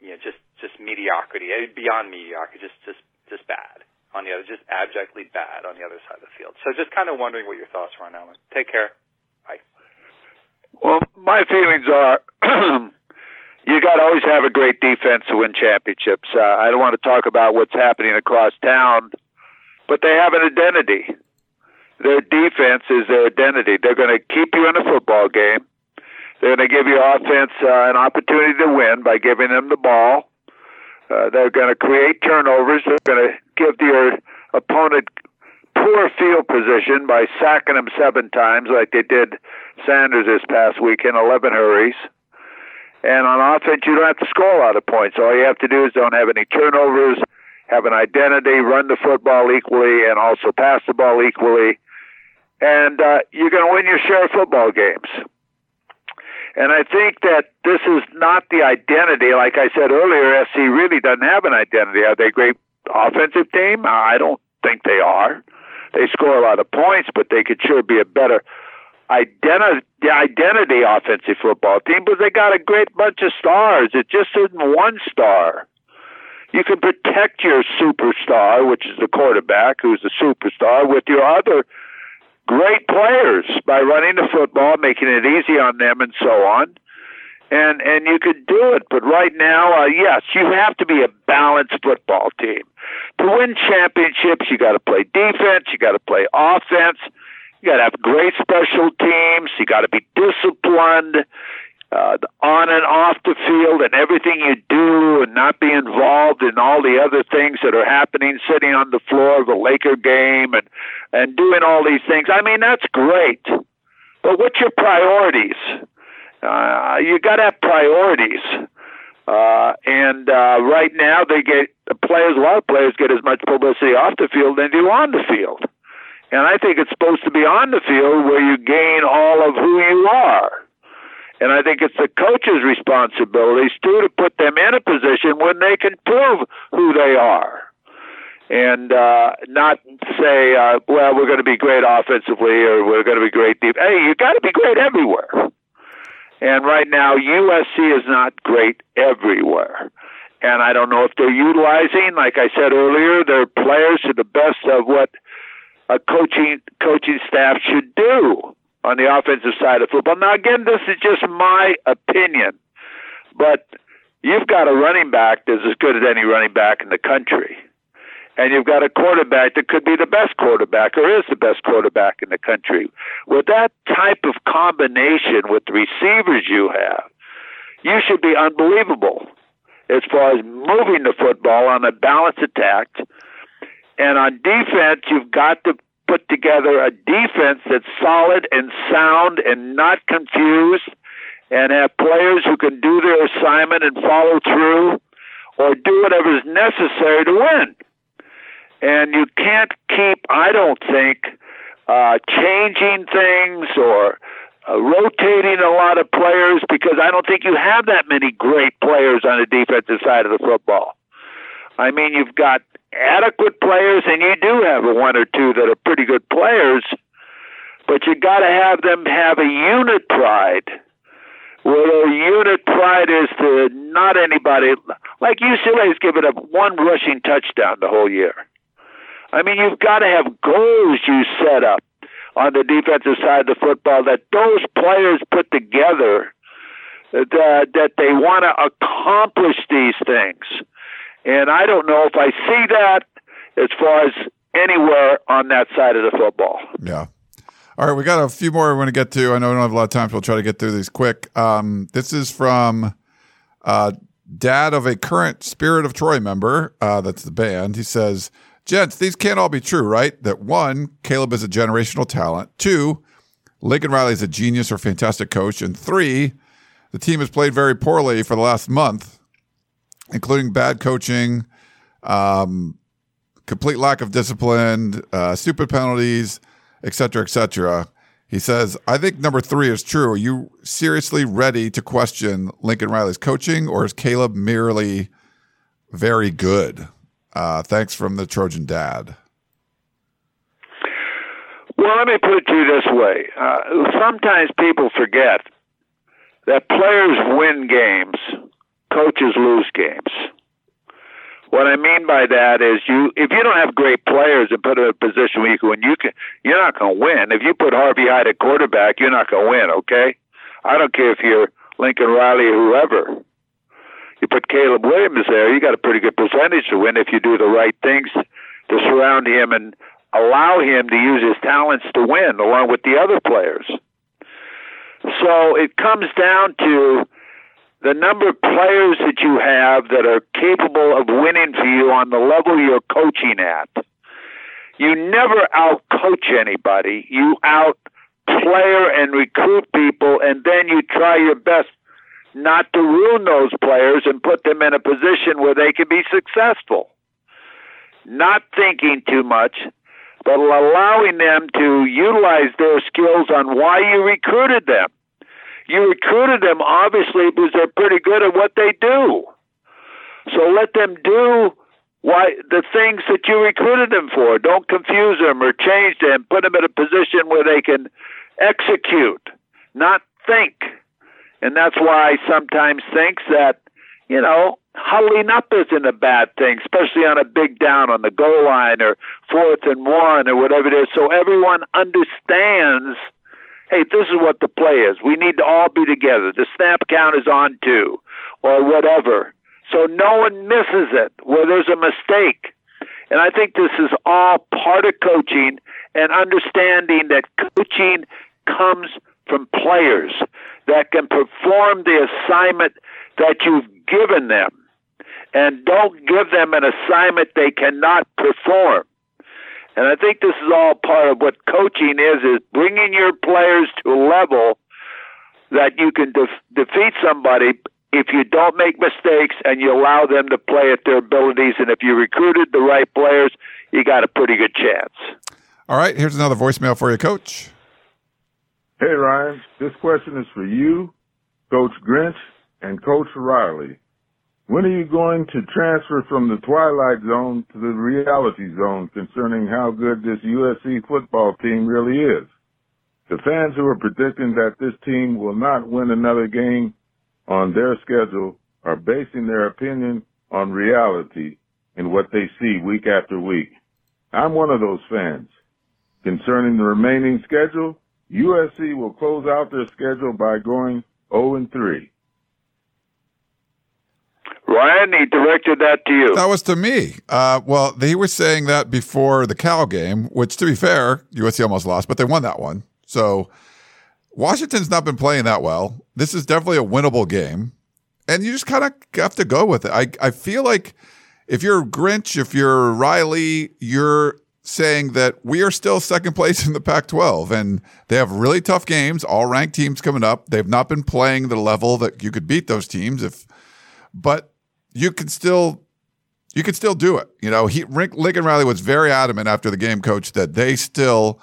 you know, just just mediocrity, eh, beyond mediocrity, just just just bad on the other, just abjectly bad on the other side of the field. So just kind of wondering what your thoughts were on that. Take care. Well, my feelings are. you got to always have a great defense to win championships. Uh, I don't want to talk about what's happening across town, but they have an identity their defense is their identity. They're going to keep you in a football game. They're going to give your offense uh, an opportunity to win by giving them the ball. Uh, they're going to create turnovers. They're going to give your opponent poor field position by sacking them seven times, like they did Sanders this past week in 11 hurries. And on offense, you don't have to score a lot of points. All you have to do is don't have any turnovers, have an identity, run the football equally, and also pass the ball equally and uh, you're going to win your share of football games. And I think that this is not the identity. Like I said earlier, SC really doesn't have an identity. Are they a great offensive team? I don't think they are. They score a lot of points, but they could sure be a better identity, identity offensive football team. But they got a great bunch of stars. It just isn't one star. You can protect your superstar, which is the quarterback, who's the superstar, with your other great players by running the football, making it easy on them, and so on. And and you could do it, but right now, uh, yes, you have to be a balanced football team to win championships. You got to play defense, you got to play offense, you got to have great special teams, you got to be disciplined, uh, on and off the field and everything you do and not be involved in all the other things that are happening sitting on the floor of a Laker game and and doing all these things. I mean that's great. But what's your priorities? Uh, you got to have priorities. Uh, and uh, right now they get the players. A lot of players get as much publicity off the field than do on the field. And I think it's supposed to be on the field where you gain all of who you are. And I think it's the coach's responsibilities too to put them in a position when they can prove who they are. And uh, not say, uh, well, we're going to be great offensively or we're going to be great deep. Hey, you got to be great everywhere. And right now, USC is not great everywhere. And I don't know if they're utilizing, like I said earlier, their players to the best of what a coaching coaching staff should do on the offensive side of football. Now, again, this is just my opinion, but you've got a running back that's as good as any running back in the country. And you've got a quarterback that could be the best quarterback or is the best quarterback in the country. With that type of combination with the receivers you have, you should be unbelievable as far as moving the football on a balanced attack. And on defense, you've got to put together a defense that's solid and sound and not confused and have players who can do their assignment and follow through or do whatever is necessary to win. And you can't keep, I don't think, uh, changing things or uh, rotating a lot of players because I don't think you have that many great players on the defensive side of the football. I mean, you've got adequate players, and you do have one or two that are pretty good players, but you got to have them have a unit pride. Where a unit pride is to not anybody like UCLA's given up one rushing touchdown the whole year. I mean, you've got to have goals you set up on the defensive side of the football that those players put together that, that they want to accomplish these things. And I don't know if I see that as far as anywhere on that side of the football. Yeah. All right, we got a few more we want to get to. I know we don't have a lot of time, so we'll try to get through these quick. Um, this is from uh, dad of a current Spirit of Troy member. Uh, that's the band. He says, Gents, these can't all be true, right? That one, Caleb is a generational talent. Two, Lincoln Riley is a genius or fantastic coach. And three, the team has played very poorly for the last month, including bad coaching, um, complete lack of discipline, uh, stupid penalties, etc., etc. He says, I think number three is true. Are you seriously ready to question Lincoln Riley's coaching, or is Caleb merely very good? Uh, thanks from the Trojan Dad. Well, let me put it to you this way. Uh, sometimes people forget that players win games, coaches lose games. What I mean by that is you if you don't have great players and put them in a position where you can win, you can you're not gonna win. If you put Harvey Hyde at quarterback, you're not gonna win, okay? I don't care if you're Lincoln Riley or whoever. You put Caleb Williams there, you got a pretty good percentage to win if you do the right things to surround him and allow him to use his talents to win along with the other players. So it comes down to the number of players that you have that are capable of winning for you on the level you're coaching at. You never out coach anybody. You out player and recruit people, and then you try your best not to ruin those players and put them in a position where they can be successful. Not thinking too much, but allowing them to utilize their skills on why you recruited them. You recruited them obviously because they're pretty good at what they do. So let them do why the things that you recruited them for. Don't confuse them or change them. Put them in a position where they can execute, not think. And that's why I sometimes think that, you know, huddling up isn't a bad thing, especially on a big down on the goal line or fourth and one or whatever it is. So everyone understands hey, this is what the play is. We need to all be together. The snap count is on two, or whatever. So no one misses it where there's a mistake. And I think this is all part of coaching and understanding that coaching comes from players that can perform the assignment that you've given them. And don't give them an assignment they cannot perform. And I think this is all part of what coaching is, is bringing your players to a level that you can def- defeat somebody if you don't make mistakes and you allow them to play at their abilities. And if you recruited the right players, you got a pretty good chance. All right, here's another voicemail for you, Coach. Hey, Ryan. This question is for you, Coach Grinch, and Coach Riley. When are you going to transfer from the twilight zone to the reality zone concerning how good this USC football team really is? The fans who are predicting that this team will not win another game on their schedule are basing their opinion on reality and what they see week after week. I'm one of those fans. Concerning the remaining schedule, USC will close out their schedule by going 0 and 3. Ryan, he directed that to you. That was to me. Uh, well, they were saying that before the Cal game, which, to be fair, USC almost lost, but they won that one. So Washington's not been playing that well. This is definitely a winnable game, and you just kind of have to go with it. I I feel like if you're Grinch, if you're Riley, you're saying that we are still second place in the Pac-12, and they have really tough games, all ranked teams coming up. They've not been playing the level that you could beat those teams if, but you can still you could still do it. You know, he Rick, Lincoln Riley was very adamant after the game, coach, that they still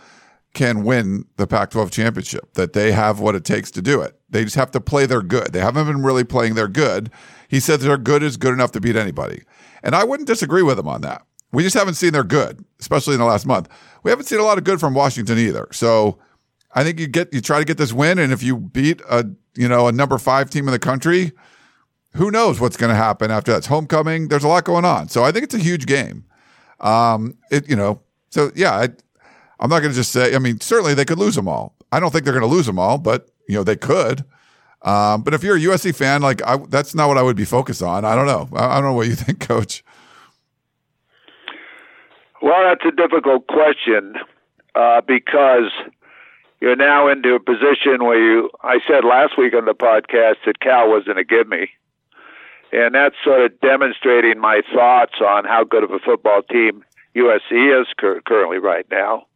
can win the Pac-12 championship. That they have what it takes to do it. They just have to play their good. They haven't been really playing their good. He said their good is good enough to beat anybody, and I wouldn't disagree with him on that. We just haven't seen their good, especially in the last month. We haven't seen a lot of good from Washington either. So I think you get you try to get this win, and if you beat a you know a number five team in the country, who knows what's going to happen after that's homecoming. There's a lot going on, so I think it's a huge game. Um, it you know, so yeah, I, I'm not going to just say. I mean, certainly they could lose them all. I don't think they're going to lose them all, but you know they could. Um, but if you're a USC fan, like I, that's not what I would be focused on. I don't know. I, I don't know what you think, Coach. Well, that's a difficult question uh, because you're now into a position where you. I said last week on the podcast that Cal wasn't a give me, and that's sort of demonstrating my thoughts on how good of a football team USC is cur- currently right now.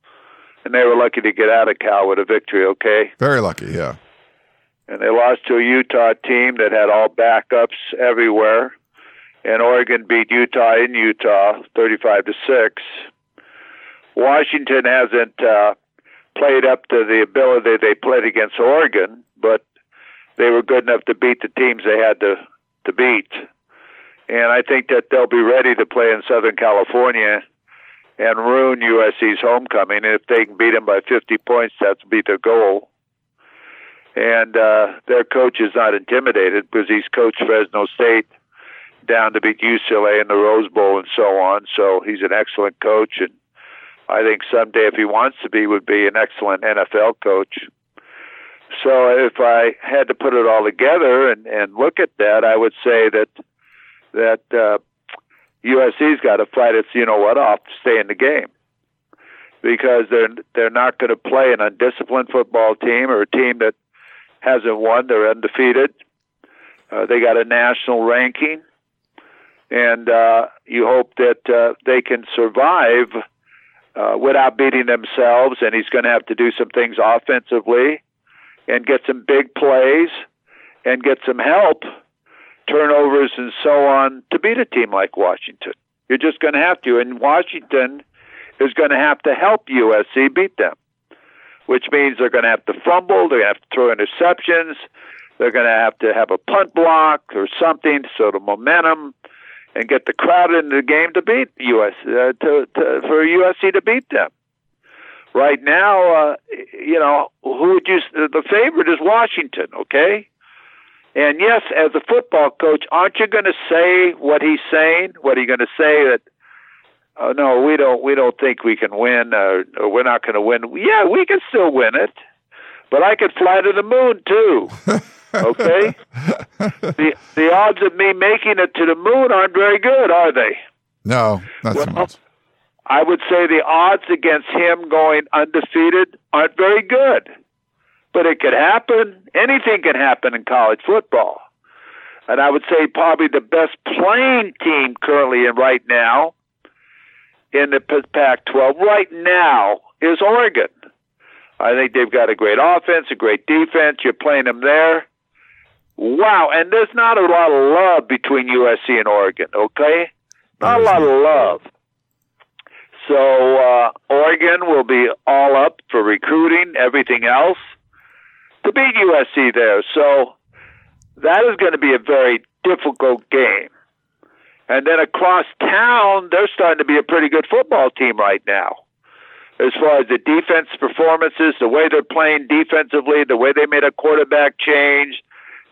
And they were lucky to get out of Cal with a victory. Okay, very lucky, yeah. And they lost to a Utah team that had all backups everywhere and Oregon beat Utah in Utah, 35 to six. Washington hasn't uh, played up to the ability they played against Oregon, but they were good enough to beat the teams they had to to beat. And I think that they'll be ready to play in Southern California and ruin USC's homecoming. And if they can beat them by 50 points, that's be their goal. And uh, their coach is not intimidated because he's coached Fresno State down to beat UCLA in the Rose Bowl and so on. So he's an excellent coach, and I think someday, if he wants to be, would be an excellent NFL coach. So if I had to put it all together and, and look at that, I would say that that uh, USC's got to fight its you know what off to stay in the game because they're they're not going to play an undisciplined football team or a team that hasn't won. They're undefeated. Uh, they got a national ranking and uh, you hope that uh, they can survive uh, without beating themselves. And he's going to have to do some things offensively and get some big plays and get some help, turnovers and so on to beat a team like Washington. You're just going to have to. And Washington is going to have to help USC beat them, which means they're going to have to fumble, they're going to have to throw interceptions, they're going to have to have a punt block or something so the momentum and get the crowd into the game to beat US uh, to, to for USC to beat them. Right now, uh, you know, who would you? The favorite is Washington. Okay, and yes, as a football coach, aren't you going to say what he's saying? What are you going to say that? Oh no, we don't. We don't think we can win, or, or we're not going to win. Yeah, we can still win it, but I could fly to the moon too. Okay, the the odds of me making it to the moon aren't very good, are they? No, not well, so much. I would say the odds against him going undefeated aren't very good, but it could happen. Anything can happen in college football, and I would say probably the best playing team currently in right now in the Pac-12 right now is Oregon. I think they've got a great offense, a great defense. You're playing them there. Wow, and there's not a lot of love between USC and Oregon, okay? Not a lot of love. So uh, Oregon will be all up for recruiting, everything else to beat USC there. So that is going to be a very difficult game. And then across town, they're starting to be a pretty good football team right now. As far as the defense performances, the way they're playing defensively, the way they made a quarterback change,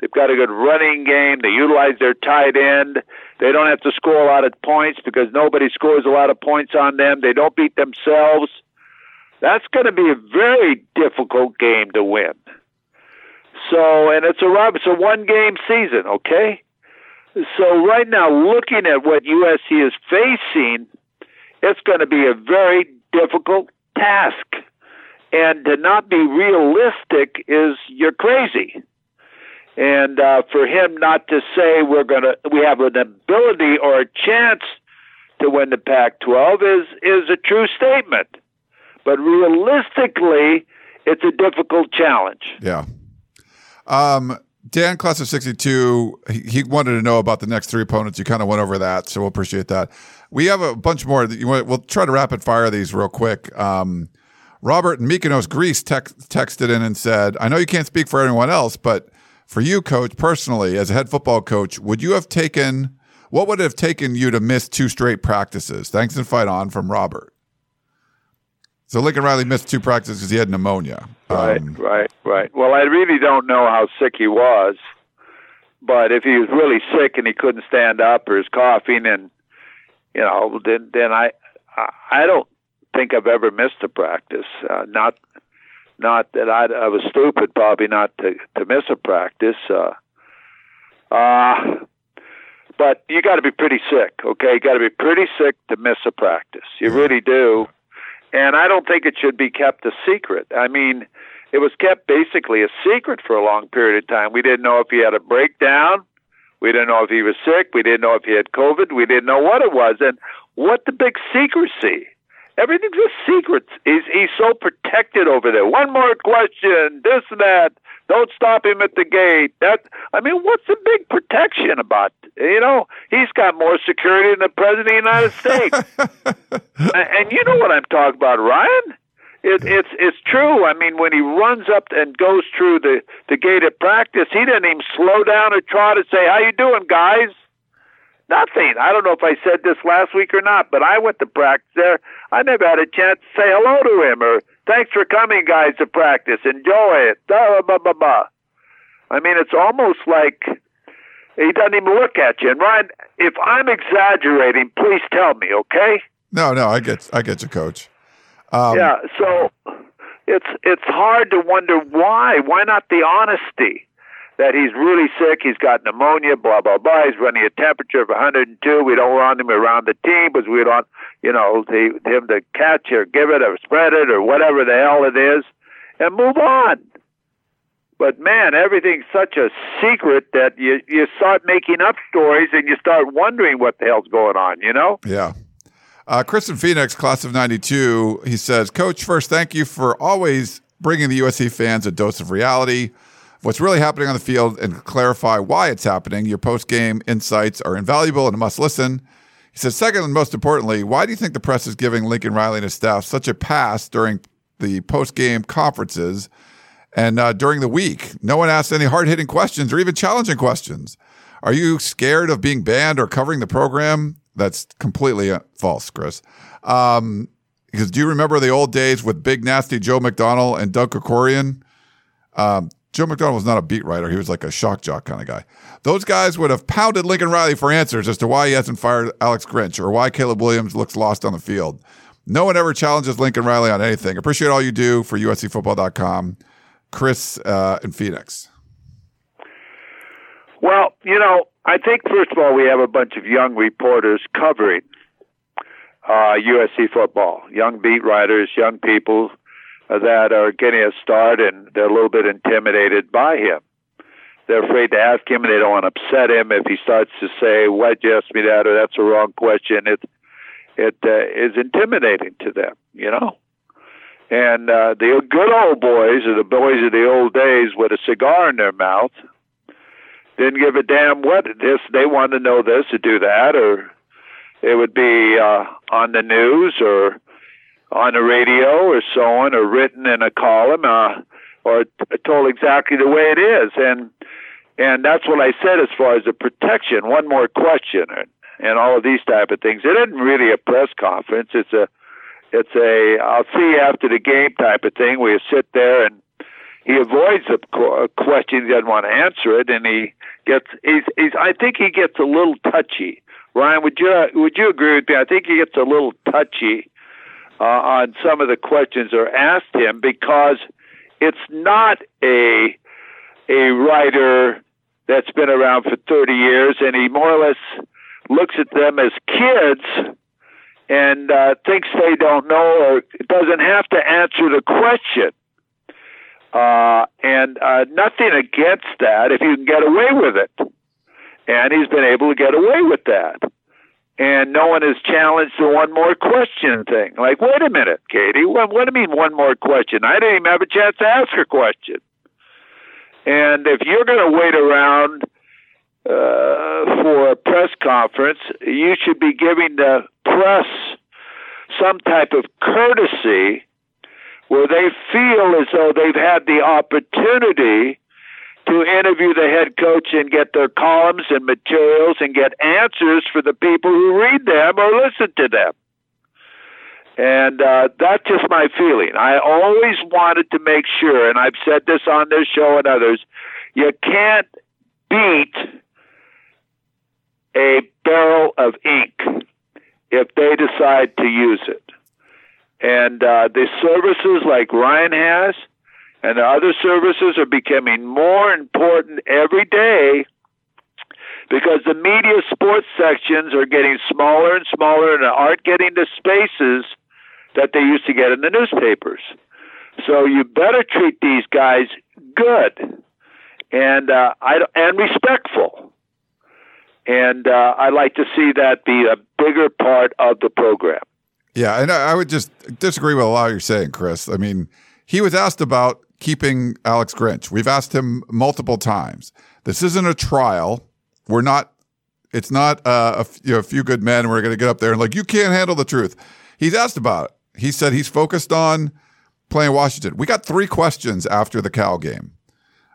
They've got a good running game. They utilize their tight end. They don't have to score a lot of points because nobody scores a lot of points on them. They don't beat themselves. That's going to be a very difficult game to win. So, and it's a it's a one game season, okay? So right now, looking at what USC is facing, it's going to be a very difficult task. And to not be realistic is you're crazy. And uh, for him not to say we're going to, we have an ability or a chance to win the Pac-12 is is a true statement. But realistically, it's a difficult challenge. Yeah. Um, Dan, class of 62, he, he, wanted to know about the next three opponents. You kind of went over that, so we'll appreciate that. We have a bunch more. That you want, we'll try to rapid fire these real quick. Um, Robert in Mykonos, Greece, texted in and said, I know you can't speak for anyone else, but for you, coach, personally, as a head football coach, would you have taken, what would it have taken you to miss two straight practices? Thanks and fight on from Robert. So Lincoln Riley missed two practices because he had pneumonia. Right, um, right, right. Well, I really don't know how sick he was, but if he was really sick and he couldn't stand up or is coughing, and you know, then then I I don't think I've ever missed a practice. Uh, not not that I, I was stupid, probably not to to miss a practice. Uh, uh but you got to be pretty sick, okay? You got to be pretty sick to miss a practice. You really do. And I don't think it should be kept a secret. I mean, it was kept basically a secret for a long period of time. We didn't know if he had a breakdown. We didn't know if he was sick. We didn't know if he had COVID. We didn't know what it was. And what the big secrecy? Everything's a secret. He's, he's so protected over there. One more question, this and that. Don't stop him at the gate. That I mean, what's the big protection about? You know, he's got more security than the president of the United States. and you know what I'm talking about, Ryan? It, it's it's true. I mean, when he runs up and goes through the the gate at practice, he didn't even slow down or try to say, "How you doing, guys?" Nothing. I don't know if I said this last week or not, but I went to practice there. I never had a chance to say hello to him or thanks for coming, guys, to practice. Enjoy it. Blah, blah, blah, blah. I mean, it's almost like he doesn't even look at you. And Ryan, if I'm exaggerating, please tell me, okay? No, no, I get, I get you, Coach. Um, yeah, so it's it's hard to wonder why. Why not the honesty? That he's really sick, he's got pneumonia, blah blah blah. He's running a temperature of 102. We don't want him around the team because we don't, you know, the, him to catch or give it or spread it or whatever the hell it is, and move on. But man, everything's such a secret that you you start making up stories and you start wondering what the hell's going on. You know? Yeah. Uh, Chris in Phoenix, class of '92, he says, "Coach, first, thank you for always bringing the USC fans a dose of reality." What's really happening on the field and clarify why it's happening. Your post game insights are invaluable and a must listen. He says, second and most importantly, why do you think the press is giving Lincoln Riley and his staff such a pass during the post game conferences and uh, during the week? No one asks any hard hitting questions or even challenging questions. Are you scared of being banned or covering the program? That's completely uh, false, Chris. Um, because do you remember the old days with Big Nasty Joe McDonnell and Doug Krikorian? Um, Joe McDonnell was not a beat writer. He was like a shock jock kind of guy. Those guys would have pounded Lincoln Riley for answers as to why he hasn't fired Alex Grinch or why Caleb Williams looks lost on the field. No one ever challenges Lincoln Riley on anything. Appreciate all you do for USCFootball.com. Chris uh, in Phoenix. Well, you know, I think first of all we have a bunch of young reporters covering uh, USC football, young beat writers, young people that are getting a start and they're a little bit intimidated by him. They're afraid to ask him and they don't want to upset him if he starts to say, Why'd you ask me that? or that's a wrong question. It, it uh, is intimidating to them, you know? And uh, the good old boys, or the boys of the old days with a cigar in their mouth, didn't give a damn what this. They wanted to know this or do that, or it would be uh, on the news or on the radio or so on, or written in a column, uh, or t- told exactly the way it is. And and that's what I said as far as the protection. One more question, and, and all of these type of things. It isn't really a press conference. It's a it's a I'll see you after the game type of thing where you sit there and he avoids the question. He doesn't want to answer it, and he gets he's he's. I think he gets a little touchy. Ryan, would you would you agree with me? I think he gets a little touchy uh, on some of the questions are asked him because it's not a a writer that's been around for 30 years, and he more or less looks at them as kids and uh, thinks they don't know or doesn't have to answer the question. Uh, and uh, nothing against that if you can get away with it. And he's been able to get away with that and no one has challenged the one more question thing. Like, wait a minute, Katie, what, what do you mean one more question? I didn't even have a chance to ask a question. And if you're going to wait around uh, for a press conference, you should be giving the press some type of courtesy where they feel as though they've had the opportunity to interview the head coach and get their columns and materials and get answers for the people who read them or listen to them. And uh, that's just my feeling. I always wanted to make sure, and I've said this on this show and others, you can't beat a barrel of ink if they decide to use it. And uh, the services like Ryan has and the other services are becoming more important every day because the media sports sections are getting smaller and smaller and aren't getting the spaces that they used to get in the newspapers. So you better treat these guys good and uh, I and respectful. And uh, I like to see that be a bigger part of the program. Yeah, and I would just disagree with a lot you're saying, Chris. I mean, he was asked about keeping Alex Grinch. We've asked him multiple times. This isn't a trial. We're not. It's not uh, a, you know, a few good men. We're going to get up there and like you can't handle the truth. He's asked about it. He said he's focused on playing Washington. We got three questions after the Cal game,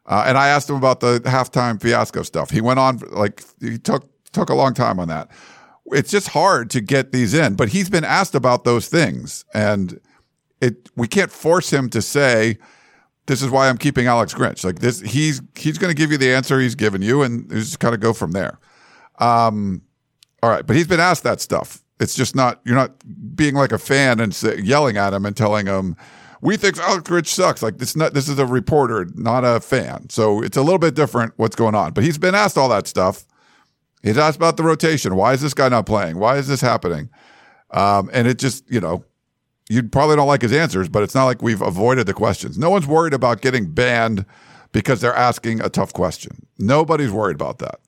uh, and I asked him about the halftime fiasco stuff. He went on like he took took a long time on that. It's just hard to get these in, but he's been asked about those things, and it we can't force him to say this is why I'm keeping Alex Grinch. Like this, he's he's going to give you the answer he's given you, and just kind of go from there. Um, all right, but he's been asked that stuff. It's just not you're not being like a fan and say, yelling at him and telling him we think Alex Grinch sucks. Like this, not this is a reporter, not a fan. So it's a little bit different what's going on. But he's been asked all that stuff. He's asked about the rotation. Why is this guy not playing? Why is this happening? Um, and it just you know you probably don't like his answers, but it's not like we've avoided the questions. No one's worried about getting banned because they're asking a tough question. Nobody's worried about that.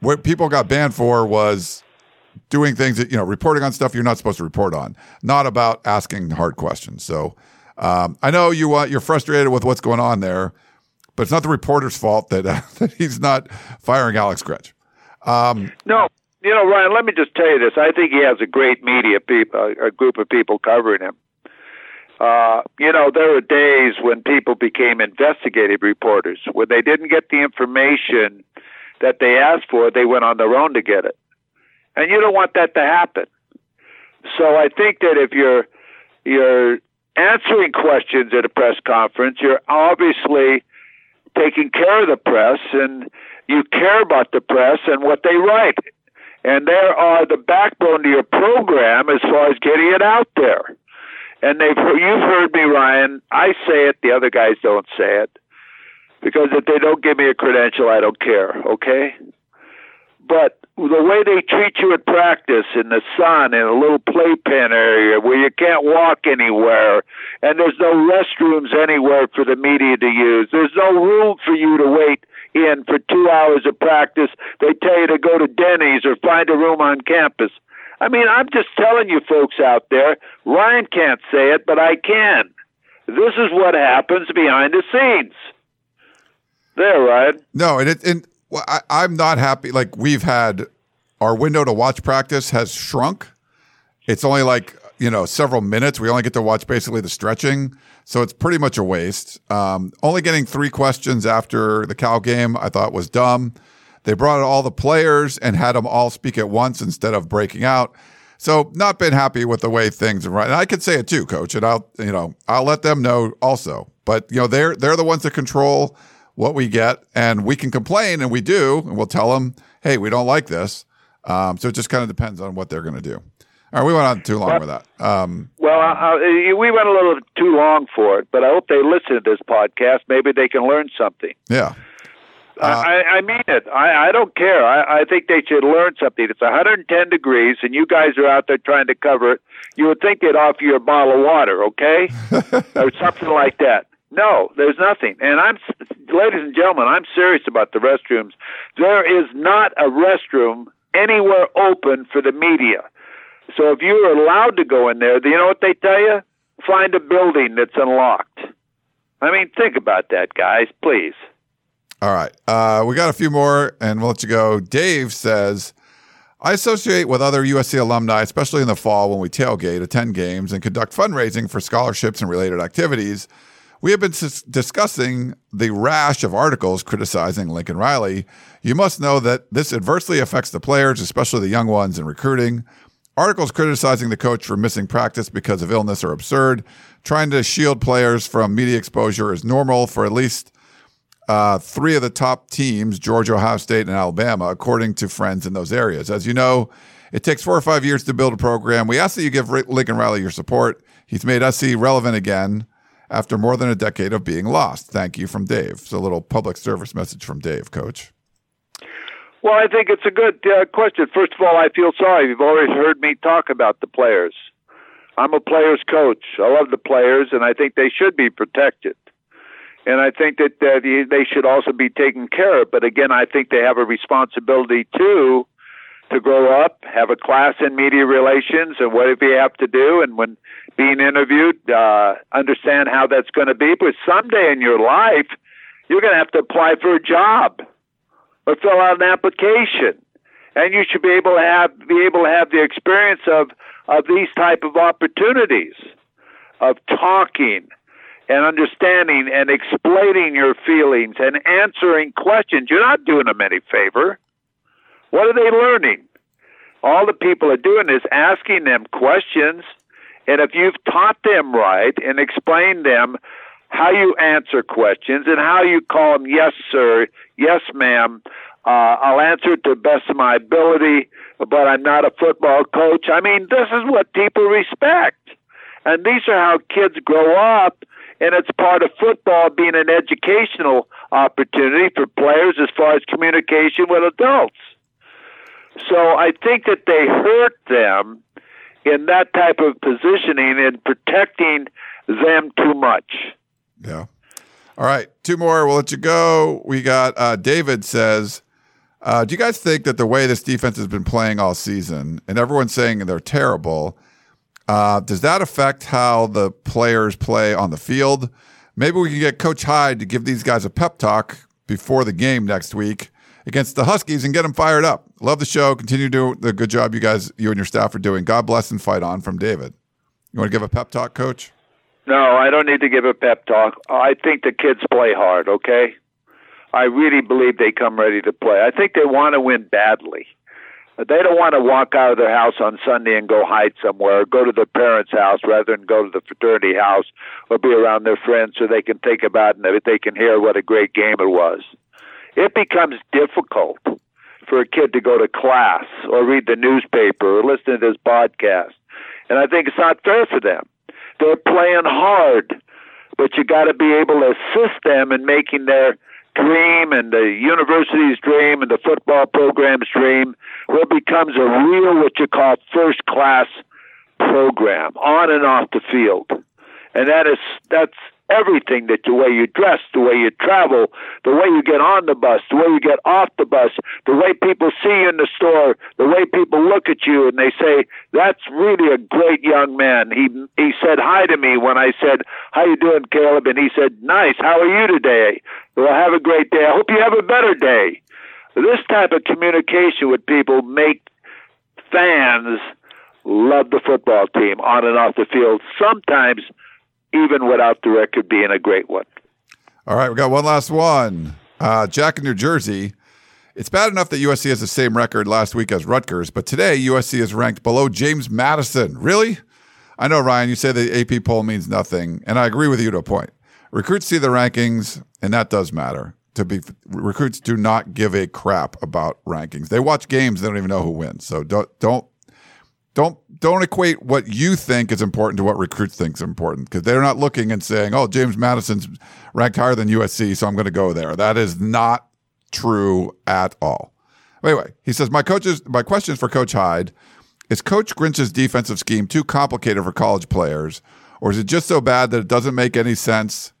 What people got banned for was doing things that, you know, reporting on stuff you're not supposed to report on, not about asking hard questions. So um, I know you uh, you're frustrated with what's going on there, but it's not the reporter's fault that, uh, that he's not firing Alex Grinch. Um, no, you know, Ryan, let me just tell you this. I think he has a great media people, a group of people covering him. Uh, you know, there were days when people became investigative reporters. When they didn't get the information that they asked for, they went on their own to get it. And you don't want that to happen. So I think that if you're you're answering questions at a press conference, you're obviously taking care of the press and you care about the press and what they write and they are the backbone to your program as far as getting it out there. And they've you've heard me, Ryan. I say it; the other guys don't say it because if they don't give me a credential, I don't care. Okay, but the way they treat you at practice in the sun in a little playpen area where you can't walk anywhere and there's no restrooms anywhere for the media to use. There's no room for you to wait in for two hours of practice. They tell you to go to Denny's or find a room on campus. I mean, I'm just telling you folks out there, Ryan can't say it, but I can. This is what happens behind the scenes. There, Ryan. No, and it, and I, I'm not happy. Like we've had our window to watch practice has shrunk. It's only like you know several minutes. We only get to watch basically the stretching. So it's pretty much a waste. Um, only getting three questions after the Cal game, I thought was dumb. They brought all the players and had them all speak at once instead of breaking out. So not been happy with the way things are running. I could say it too, coach, and I'll you know I'll let them know also. But you know they're they're the ones that control what we get, and we can complain, and we do, and we'll tell them, hey, we don't like this. Um, so it just kind of depends on what they're going to do. All right, we went on too long with that. Um, well, uh, we went a little too long for it, but I hope they listen to this podcast. Maybe they can learn something. Yeah. Uh, I, I mean it. I, I don't care. I, I think they should learn something. It's 110 degrees, and you guys are out there trying to cover it. You would think they'd offer you a bottle of water, okay, or something like that. No, there's nothing. And I'm, ladies and gentlemen, I'm serious about the restrooms. There is not a restroom anywhere open for the media. So if you're allowed to go in there, do you know what they tell you? Find a building that's unlocked. I mean, think about that, guys, please. All right. Uh, we got a few more and we'll let you go. Dave says, I associate with other USC alumni, especially in the fall when we tailgate, attend games, and conduct fundraising for scholarships and related activities. We have been s- discussing the rash of articles criticizing Lincoln Riley. You must know that this adversely affects the players, especially the young ones in recruiting. Articles criticizing the coach for missing practice because of illness are absurd. Trying to shield players from media exposure is normal for at least uh, three of the top teams, Georgia, Ohio State, and Alabama, according to friends in those areas. As you know, it takes four or five years to build a program. We ask that you give Lincoln Riley your support. He's made SC relevant again after more than a decade of being lost. Thank you from Dave. It's a little public service message from Dave, Coach. Well, I think it's a good uh, question. First of all, I feel sorry. You've always heard me talk about the players. I'm a players coach. I love the players, and I think they should be protected. And I think that uh, they should also be taken care of. But again, I think they have a responsibility too to grow up, have a class in media relations, and whatever you have to do. And when being interviewed, uh, understand how that's going to be. But someday in your life, you're going to have to apply for a job or fill out an application, and you should be able to have be able to have the experience of of these type of opportunities of talking and understanding and explaining your feelings and answering questions. You're not doing them any favor. What are they learning? All the people are doing is asking them questions, and if you've taught them right and explained them how you answer questions and how you call them yes, sir, yes, ma'am, uh, I'll answer to the best of my ability, but I'm not a football coach. I mean, this is what people respect. And these are how kids grow up and it's part of football being an educational opportunity for players as far as communication with adults. So I think that they hurt them in that type of positioning and protecting them too much. Yeah. All right, two more. We'll let you go. We got uh, David says, uh, "Do you guys think that the way this defense has been playing all season, and everyone's saying they're terrible, uh, does that affect how the players play on the field? Maybe we can get Coach Hyde to give these guys a pep talk before the game next week against the Huskies and get them fired up. Love the show. Continue to do the good job you guys, you and your staff are doing. God bless and fight on from David. You want to give a pep talk, Coach? No, I don't need to give a pep talk. I think the kids play hard, okay? I really believe they come ready to play. I think they want to win badly. They don't want to walk out of their house on Sunday and go hide somewhere, or go to their parents' house rather than go to the fraternity house or be around their friends so they can think about and they can hear what a great game it was. It becomes difficult for a kid to go to class or read the newspaper or listen to this podcast. And I think it's not fair for them. They're playing hard, but you got to be able to assist them in making their dream and the university's dream and the football program's dream what becomes a real what you call first class program on and off the field. And that is that's everything that the way you dress, the way you travel, the way you get on the bus, the way you get off the bus, the way people see you in the store, the way people look at you and they say, "That's really a great young man." He he said hi to me when I said, "How you doing, Caleb?" and he said, "Nice. How are you today?" Well, have a great day. I hope you have a better day. This type of communication with people make fans love the football team on and off the field. Sometimes even without the record being a great one. All right, we got one last one. Uh, Jack in New Jersey. It's bad enough that USC has the same record last week as Rutgers, but today USC is ranked below James Madison. Really? I know, Ryan, you say the AP poll means nothing, and I agree with you to a point. Recruits see the rankings, and that does matter. To be recruits do not give a crap about rankings. They watch games, they don't even know who wins. So don't don't don't don't equate what you think is important to what recruits think is important because they're not looking and saying, "Oh, James Madison's ranked higher than USC, so I'm going to go there." That is not true at all. Anyway, he says my coaches my questions for Coach Hyde is Coach Grinch's defensive scheme too complicated for college players, or is it just so bad that it doesn't make any sense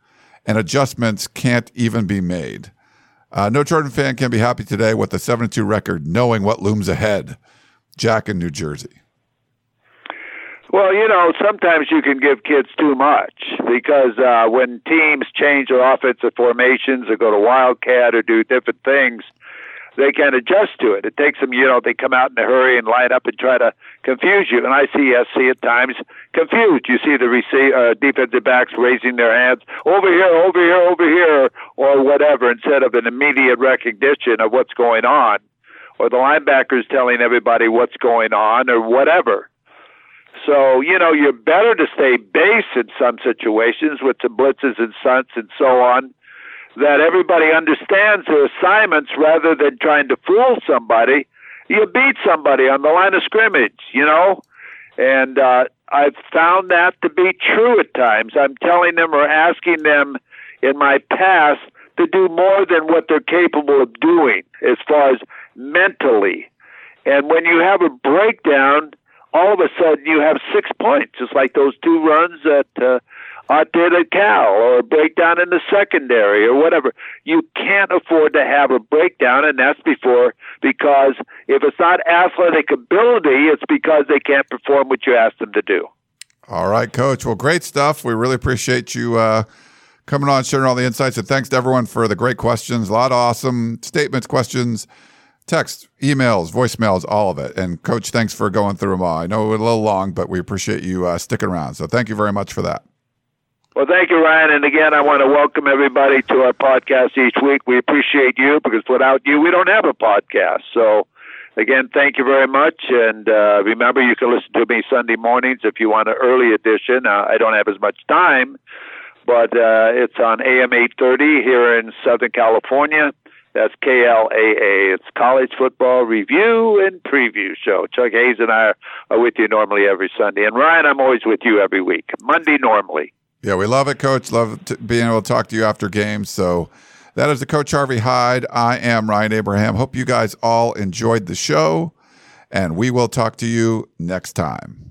and adjustments can't even be made? Uh, no Trojan fan can be happy today with a 7 2 record, knowing what looms ahead. Jack in New Jersey. Well, you know, sometimes you can give kids too much because uh, when teams change their offensive formations or go to wildcat or do different things, they can adjust to it. It takes them, you know, they come out in a hurry and line up and try to confuse you. And I see SC at times confused. You see the receive, uh, defensive backs raising their hands over here, over here, over here, or whatever, instead of an immediate recognition of what's going on, or the linebackers telling everybody what's going on, or whatever. So, you know, you're better to stay base in some situations with some blitzes and stunts and so on, that everybody understands their assignments rather than trying to fool somebody. You beat somebody on the line of scrimmage, you know? And uh, I've found that to be true at times. I'm telling them or asking them in my past to do more than what they're capable of doing as far as mentally. And when you have a breakdown, all of a sudden you have six points, just like those two runs that uh, Ott did at Cal, or a breakdown in the secondary, or whatever. You can't afford to have a breakdown, and that's before because if it's not athletic ability, it's because they can't perform what you ask them to do. All right, Coach. Well, great stuff. We really appreciate you uh, coming on, sharing all the insights, and thanks to everyone for the great questions. A lot of awesome statements, questions text, emails, voicemails, all of it. And coach, thanks for going through them all. I know it was a little long, but we appreciate you uh, sticking around. So thank you very much for that. Well, thank you, Ryan. And again, I want to welcome everybody to our podcast each week. We appreciate you because without you, we don't have a podcast. So, again, thank you very much. And uh, remember, you can listen to me Sunday mornings if you want an early edition. Uh, I don't have as much time, but uh, it's on AM 830 here in Southern California. That's KLAA. It's College Football Review and Preview Show. Chuck Hayes and I are with you normally every Sunday. And Ryan, I'm always with you every week. Monday normally. Yeah, we love it, Coach. Love being able to talk to you after games. So that is the Coach Harvey Hyde. I am Ryan Abraham. Hope you guys all enjoyed the show, and we will talk to you next time.